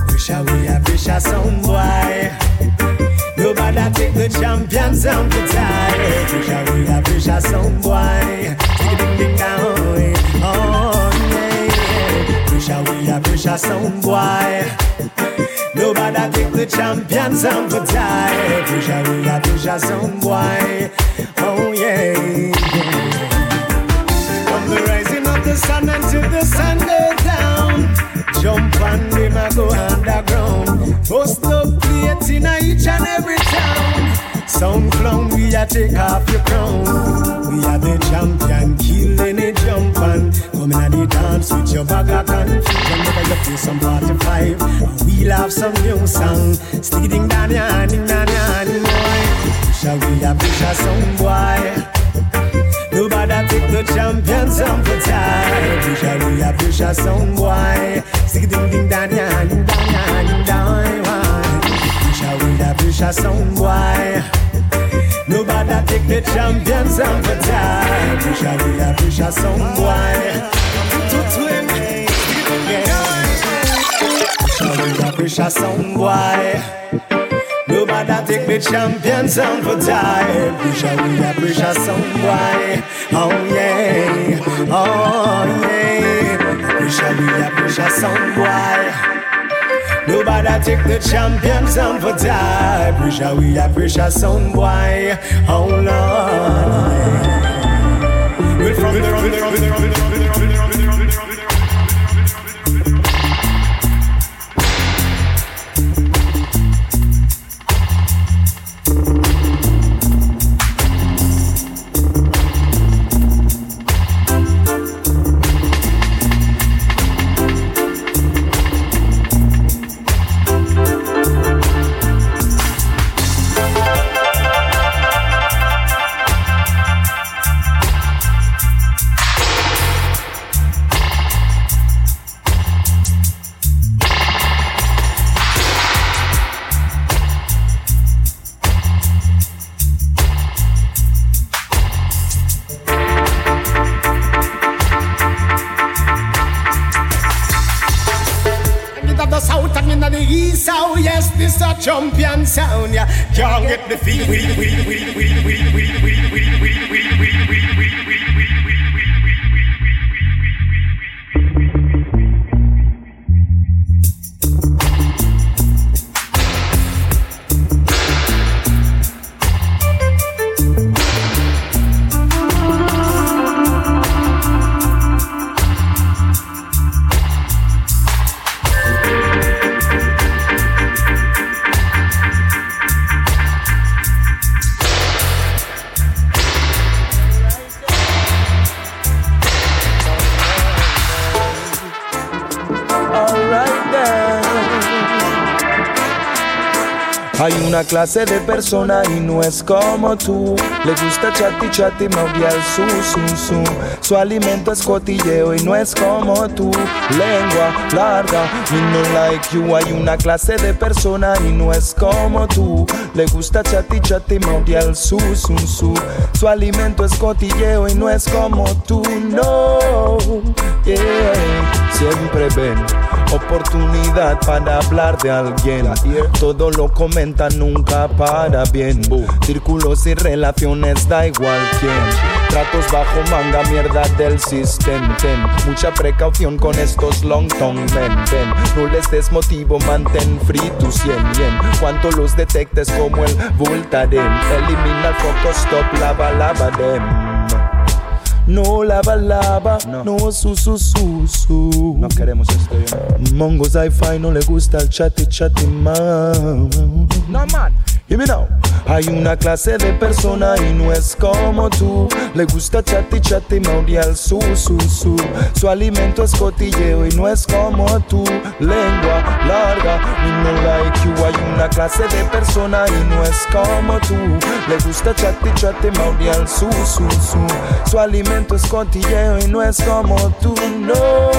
Speaker 18: Pressure we a pressure sound boy. Nobody take the champion sound to tie. Pressure we a pressure sound boy. Ding ding ding down. Oh we a sound boy. Nobody take the champion sound for tie. Pressure we a pressure sound boy. Oh yeah. From the rising of the sun until the sun goes down. Jump on him and go underground. Post up plates in a each and every town. Sound clown, we a take off your crown. We are the champion, kill any jump and Come in and dance with your bagatan. Whenever you feel some 45, and we love some new song. Sticky ding dong, ya, ding dong, ya, ding boy. Push away a push a some boy. Nobody take the champion on the tie. Push away a push a some boy. Sticky ding ding dong, ya, ding dong, ya, ding boy. Push away a push a some boy. Nobody take the champions and the time. Push a real, push some boy. Tout twin. Push a real, push some boy. Nobody take the champions and for time. Push a real, push a some boy. Oh yeah, oh yeah. Push a real, push a some boy. Nobody take the champion sound for time. Pressure we a pressure sound boy. Oh Lord. Well, from the from the from the from the from the the we
Speaker 20: clase de persona y no es como tú. Le gusta chati chati, maudiar su su su. Su alimento es cotilleo y no es como tú. Lengua larga, y no like you. Hay una clase de persona y no es como tú. Le gusta chati chati, maudiar su su su. Su alimento es cotilleo y no es como tú. No, yeah. Siempre ven oportunidad para hablar de alguien. Todo lo comenta, nunca para bien. Círculos y relaciones, da igual quién. Tratos bajo manga, mierda del sistema. mucha precaución con estos long tongue men. No les des motivo, mantén free tu 100 bien. Cuanto los detectes como el Voltaren. Elimina el foco, stop, lava, lava dem. No lava lava, no, no su su su su.
Speaker 6: No queremos esto.
Speaker 20: Mongos hi-fi no le gusta el chatty chatty man.
Speaker 6: No man.
Speaker 20: Hear me now. Hay una clase de persona y no es como tú. Le gusta chati chati maudial su su su. Su alimento es cotilleo y no es como tú. Lengua larga y no like you. Hay una clase de persona y no es como tú. Le gusta chati chati maudial su su su. Su alimento es cotilleo y no es como tú. No,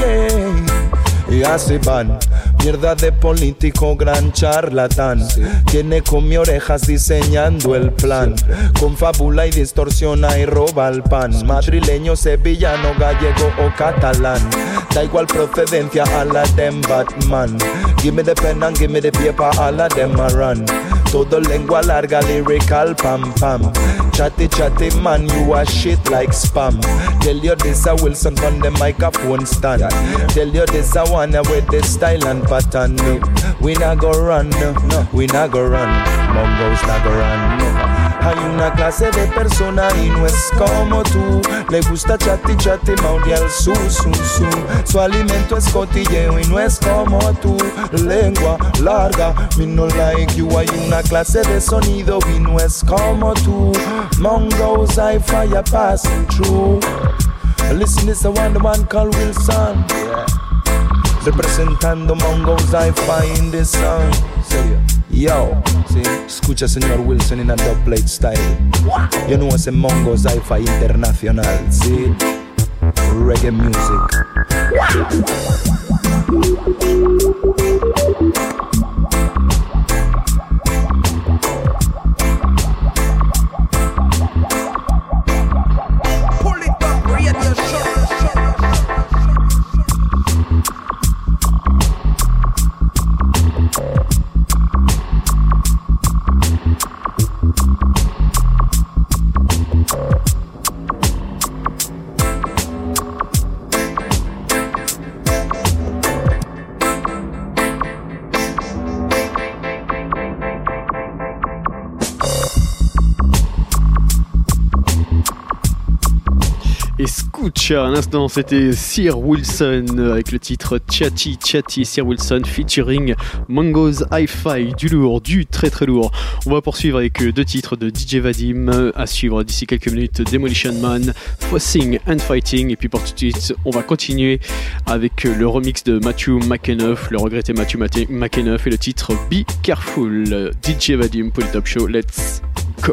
Speaker 20: yeah. Y así van Mierda de político, gran charlatán. Tiene con mi orejas diseñando el plan. Con fábula y distorsiona y roba el pan. Madrileño, sevillano, gallego o catalán. Da igual procedencia a la de Batman. Give me the pen and give me the paper a la de Maran. Todo lengua larga, lyrical, pam pam. Chatty chatty man, you are shit like spam. Tell you this a Wilson on the microphone stand. Tell you this a one with the style and pattern. We not go run, no, we not go run. Mongos not go run. Hay una clase de persona y no es como tú. Le gusta chati chati maudial su su su. Su alimento es cotilleo y no es como tú. Lengua larga, me no like you. Hay una clase de sonido y no es como tú. Mongos I fire passing through. Listen, this a one the one called Wilson. Representando Mongos I find this song. Yo, ¿sí? escucha señor Wilson en a plate style. Yo no sé Mongos Hi-Fi internacional, ¿sí? Reggae music.
Speaker 3: À l'instant, c'était Sir Wilson avec le titre Chatty Chatty. Sir Wilson featuring Mongo's Hi-Fi. Du lourd, du très très lourd. On va poursuivre avec deux titres de DJ Vadim à suivre d'ici quelques minutes Demolition Man, Fossing and Fighting. Et puis pour tout de suite, on va continuer avec le remix de Matthew McEnuff, le regretté Matthew McEnuff et le titre Be Careful. DJ Vadim pour le Top Show. Let's go.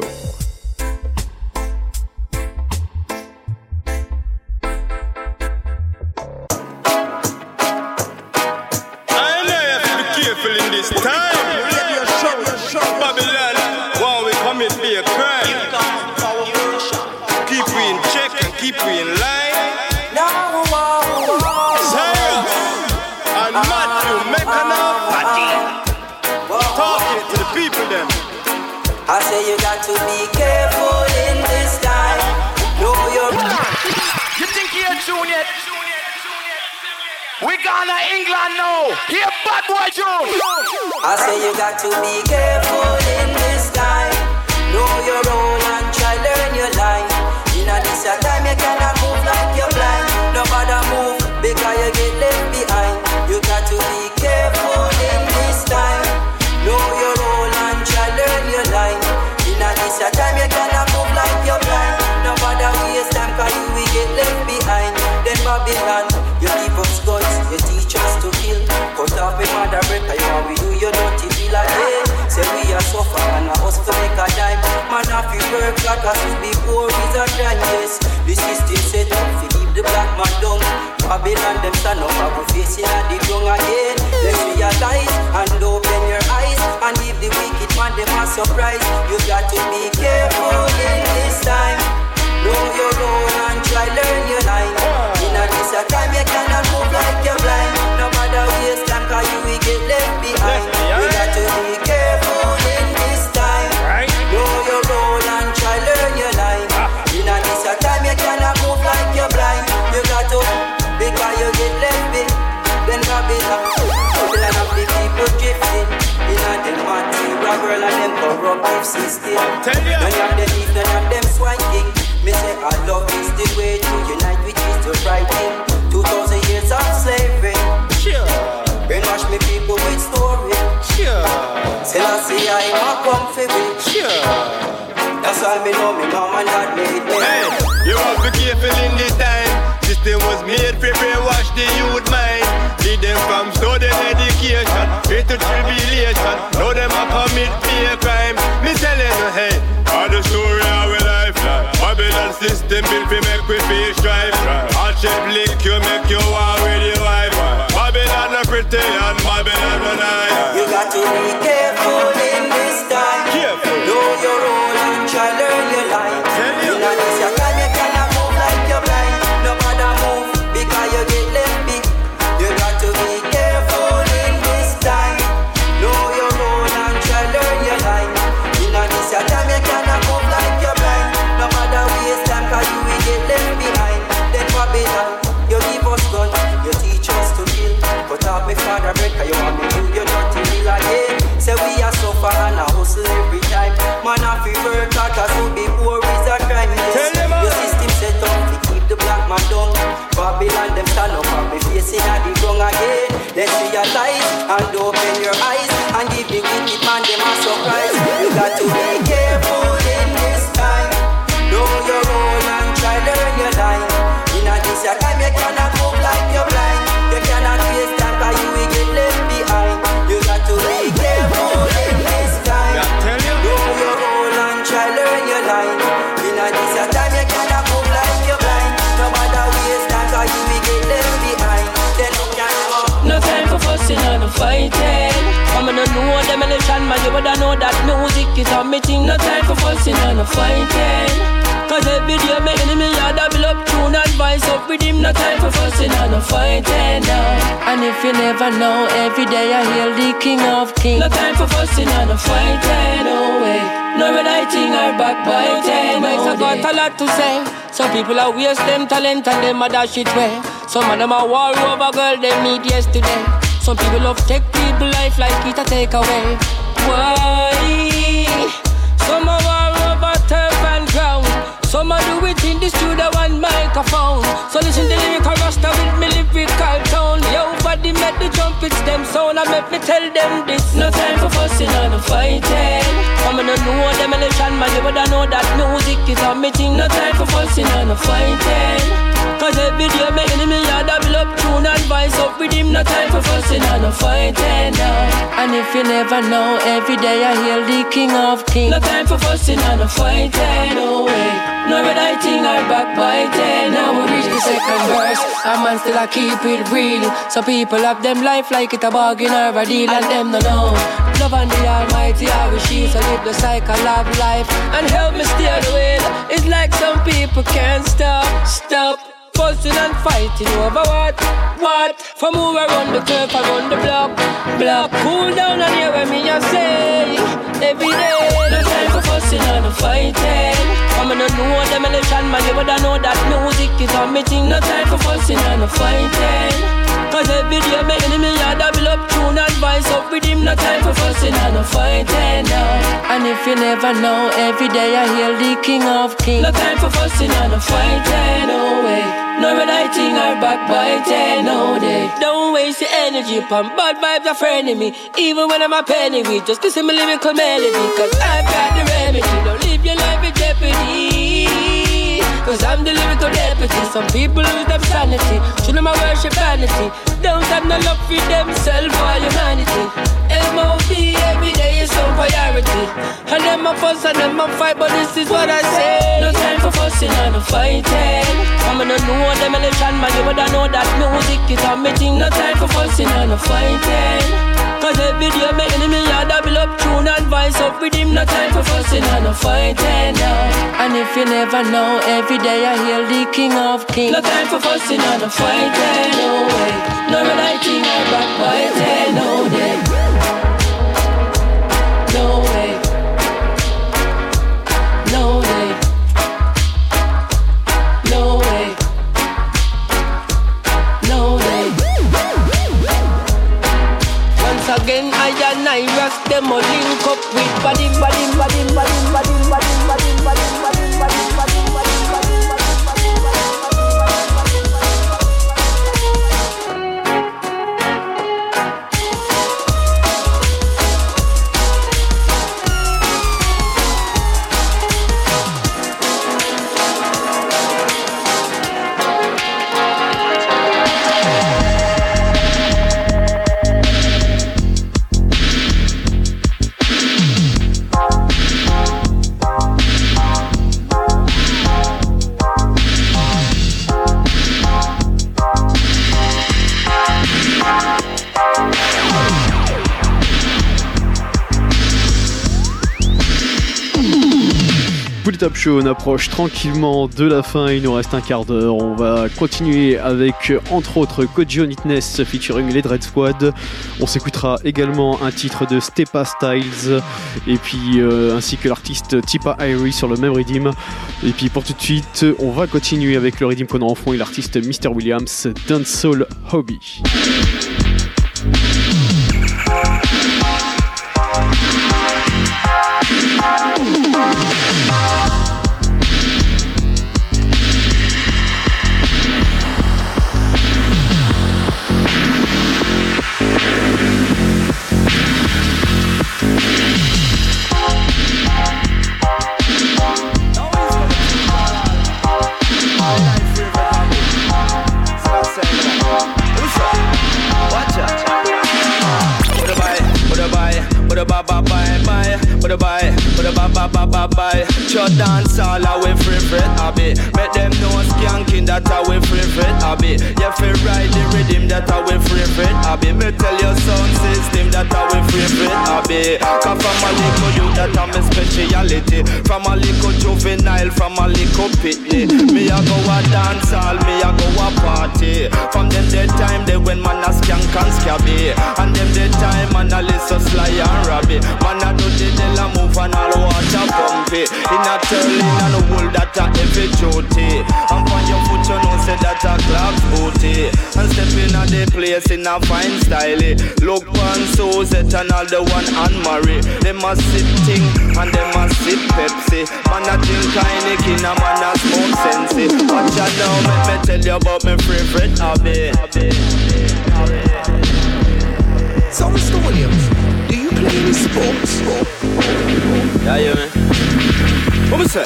Speaker 21: To be careful in this time. Know your.
Speaker 22: You think you're tune yet? We gonna England now. Here, bad boy June.
Speaker 21: I say you got to be careful in this time. Know your role and try learn your line. In a this time you cannot move like you're blind. Nobody move because you get left behind. Make a dime. Man, I feel work hard cause to be poor is a crime, yes. The system set up to keep the black man down. Babylon them stand up, I face in the young again. Let's realize and open your eyes and give the wicked man them a surprise. You got to be careful in this time. Know your role and try learn your line. In a this a time you cannot move like you're blind. Corruptive system. None of them thief, none of them. Me say I love is the way to unite, which is the right thing. Two thousand years of slavery. Sure. Brainwash me people with story. Sure. Say I see I am a comfy Sure. That's all me know. Me mom and dad made me.
Speaker 23: Hey, you have to be careful in this time. System was made for brainwash the youth mind. Lead them from study education into tribulation. Now them a commit fear crime. Me telling you, hey, all the story of our life. Babylon system built for make we feel strife. All Let's see your
Speaker 21: realize and open your eyes
Speaker 6: man. You woulda know that music is a me thing. No time for fussing and fighting. Cause every day my enemy a double up tune and vice up with him. No time for fussing and fighting now. And if you never know, every day I hear the king of kings. No time for fussing and a fighting. No way. No relating or backbiting. No, I got a lot to say. Some people are waste them talent and them a dash it way. Some of them are war over girl they meet yesterday. Some people love take people life like it a take away. Why? Some are over turf and ground. Some are do it in the studio one microphone. So listen to lyrical rasta with me lyrical make the trumpets them sound. I make me tell them this. No time for fussing and fighting. I'm gonna know demolition man. You woulda know that music is a me thing. No time for fussing and fighting. Cause every day my enemy a double up tune and vice up with him. No time for fussing and fighting now. And if you never know, every day I hear the king of kings. No time for fussing and fighting. No way. No relating or backbiting. Now we reach the second verse. A man still a keep it real. So people have them life like it a bargain or a deal, and them no know. Love and the Almighty are we shield, so live the cycle of life and help me steer the wheel. It's like some people can't stop, stop. Fussing and fighting over what? What? From move around the curve, around the block, block. Cool down and hear what me I say. Every day, no time for fussing and fighting. I'm gonna know demolition, man. You woulda know that music is a me thing. No time for fussing and fighting. Cause every day my enemy a double up tune and vice up with him No time for fussing and fighting now And if you never know, every day I hear the king of kings No time for fussing and fighting, no way No relating or backbiting, no day. Don't waste your energy upon bad vibes of enemy Even when I'm a penny with just listen my lyrical melody Cause I've got the remedy. Don't live your life in jeopardy Cause I'm the lyrical deputy some people lose them sanity. Should them worship vanity. Don't have no love for themselves or humanity. M.O.B. every day is some priority. And them a fuss and them a fight, but this is what I say. No time for fussing and no fighting. I'm gonna know them election, man, you woulda know that music is a me thing. No time for fussing and no fighting. Cause every day my enemy a double up tune and vice up with him. No time for fussing and no fighting now And if you never know, every day I hear the king of kings. No time for fussing and no fighting, no way. No relating or backbiting, no day them a link up with body, body, body, body,
Speaker 3: Top Show, on approche tranquillement de la fin, il nous reste un quart d'heure. On va continuer avec entre autres Kojo Nitness featuring les Dread Squad. On s'écoutera également un titre de Stepa Styles et puis euh, ainsi que l'artiste Tipa Irie sur le même rythme. Et puis pour tout de suite, on va continuer avec le rythme qu'on a en fond et l'artiste Mr. Williams, Dancehall Hobby.
Speaker 24: ba ba Shut dance all free fret habit. Make them know skanking that free fret habit. You feel ride the rhythm that free fret habit. Me tell your sound system that free fret habit. Cause from a little you that I'm a speciality. From a little juvenile, from a little pitney. Me a go a dance all, me a go a party. From them dead time they when man a skank and scabby. And them dead time man a listen sly and rabby. Man a do the dela move and all water pump it. In a turling and a wool that a heavy duty. And on your foot you know say that a club's booty. And step in a the place in a fine style. Look on Suzette and all the one and Mary. Them a sip ting and them a sip Pepsi. Man a drink Heineken and man a smoke Sensi. Watch out now, let me tell you about my favorite hobby.
Speaker 1: So, Mr. Williams, do you playing sports.
Speaker 24: Yeah, you yeah, man. What me say?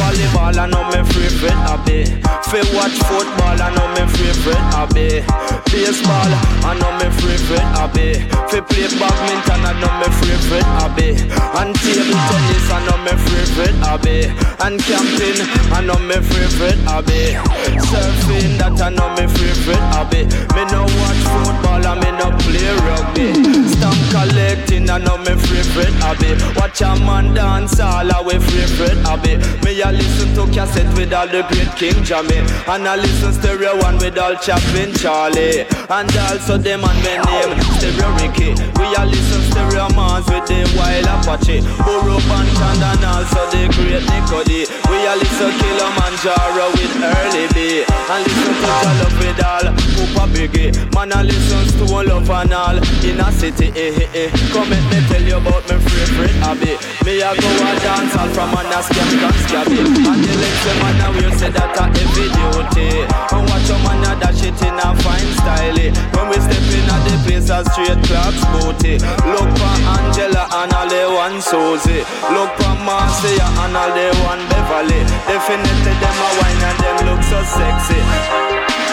Speaker 24: Volleyball, I know my favorite hobby. Fi watch football, I know my favorite hobby. Baseball, I know my favorite hobby. Fi play badminton, I know my favorite hobby. And table tennis, I know my favorite hobby. And camping, I know my favorite hobby. Surfing, that I know my favorite hobby. Me no watch football, and me no play rugby. Stamp collecting, I know my favorite hobby. Watch a man dance all away favorite hobby. Me a listen to cassette with all the great King Jammy. And I listen stereo one with all Chaplin Charlie. And also them and my name Stereo Ricky. We a listen stereo Mars with the wild Apache. Burro Banton and also the great Nico D. We a listen Kilimanjaro with Early B. And listen to Jollof with all Poopa Biggie. Man a listen to Love and all in a city. Eh, eh, eh. Come let me tell you about my favorite hobby. Me a go a dance all from an scam, scam, scabby And the legs, the man a wear, say that a heavy duty And watch a man a dash it in a fine style When we step in at the place, a straight clocks booty. Look for Angela and all the one Susie Look for Marcia and all the one Beverly
Speaker 7: Definitely them a wine and them look so sexy.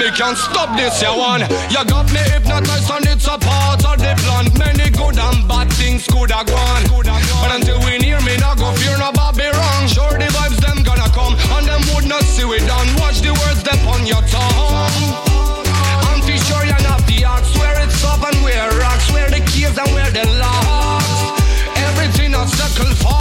Speaker 25: me can't stop this, ya one. You got me hypnotized and it's a part of the plan. Many good and bad things could have gone. But until we near me, not go fear no wrong Sure, the vibes them gonna come, and them would not see we done. Watch the words that on your tongue. I'm too sure you're not the ox. Where it's up and where rocks, where the keys and where the
Speaker 7: locks. Everything a circle for.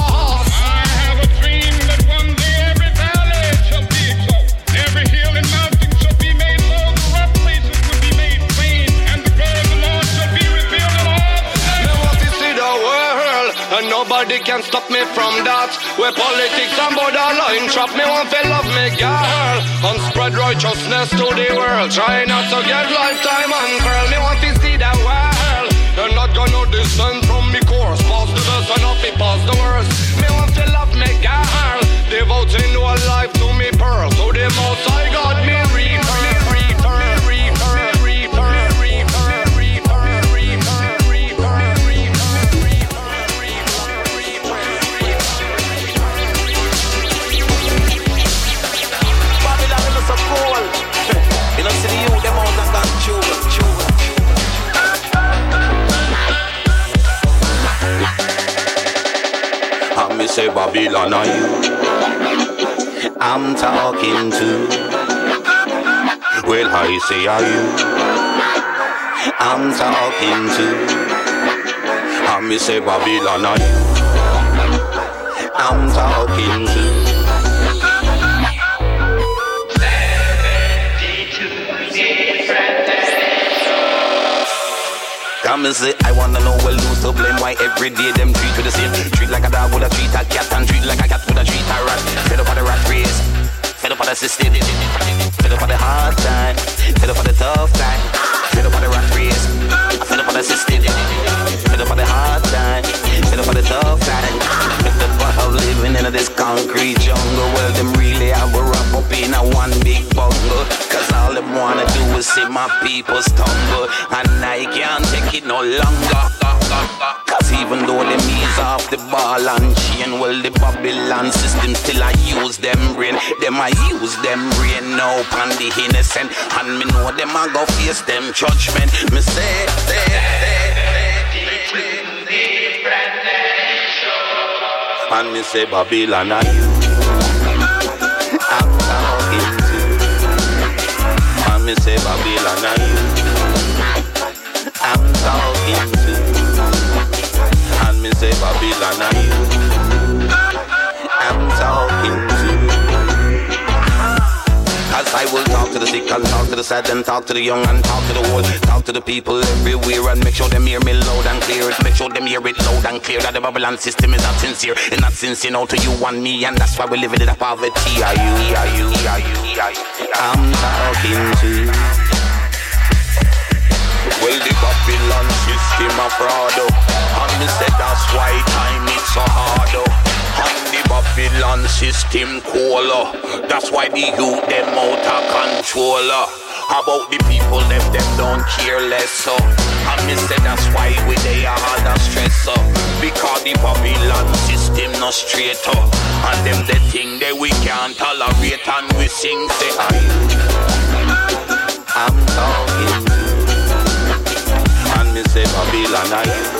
Speaker 7: Can stop me from that. Where politics and borderline trap me want to love me girl and spread righteousness to the world. Try not to get lifetime and girl. Me want to see the world. They're not gonna descend from me course. Pass the best and not be pass the worst. Me want to love me girl. Devoting no life to me pearl. To the most I got me
Speaker 26: say Babylon are you? I'm talking to. Well I say are you? I'm talking to. And me say Babylon are you? I'm talking to
Speaker 12: And say, I wanna know well who's to blame Why every day them treat with the same. Treat like a dog would a treat a cat And treat like a cat would a treat a rat. Fed up on the rat race Fed up on the system Fed up on the hard time Fed up on the tough time Fed up on the rat race. Fed up on the system Fed up on the hard time Fed up on the tough time Fed up of living in this concrete jungle Well them really have a wrap up in a one big bungle. Cause all them wanna do is see my people stumble And I can't take it no longer. Cause even though them ease off the ball and chain Well the Babylon system still I use them brain. Them I use them brain now on the innocent. And me know them I go face them judgment. Me say, say, say, And me say Babylon are you. I'm talking to. And me say Babylon are you. I'm talking to. And me say Babylon are you As I will talk to the sick and talk to the sad and talk to the young and talk to the old. Talk to the people everywhere and make sure them hear me loud and clear. Make sure them hear it loud and clear That the Babylon system is not sincere. It's not sincere now to you and me And that's why we're living in a poverty. Are you, are you, are you, are you? I'm talking to Well the Babylon system a fraud. And me that's why time is so hard Babylon system cool oh. That's why the youth them out of control oh. About the people them them don't care less so And me say that's why we they are under stress Because the Babylon system not straight oh. And them the thing that we can't tolerate And we sing say I I'm talking And me say Babylon are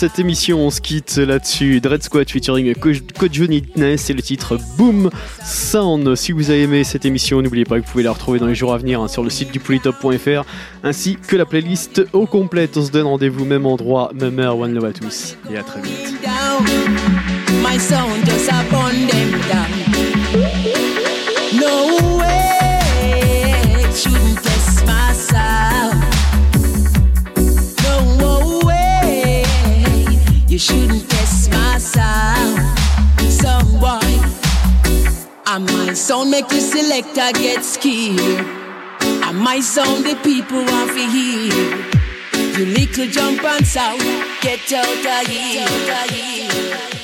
Speaker 3: cette émission, on se quitte là-dessus. Dread Squad featuring Coach Johnny Ness et le titre Boom Sound. Si vous avez aimé cette émission, n'oubliez pas que vous pouvez la retrouver dans les jours à venir hein, sur le site du polytop.fr ainsi que la playlist au complète. On se donne rendez-vous même endroit, même heure. One love à tous et à très vite.
Speaker 6: Shouldn't test my sound. Some boy, and my sound make the selector get scared. And my sound the people want to hear. You little jump and sound, get out of here.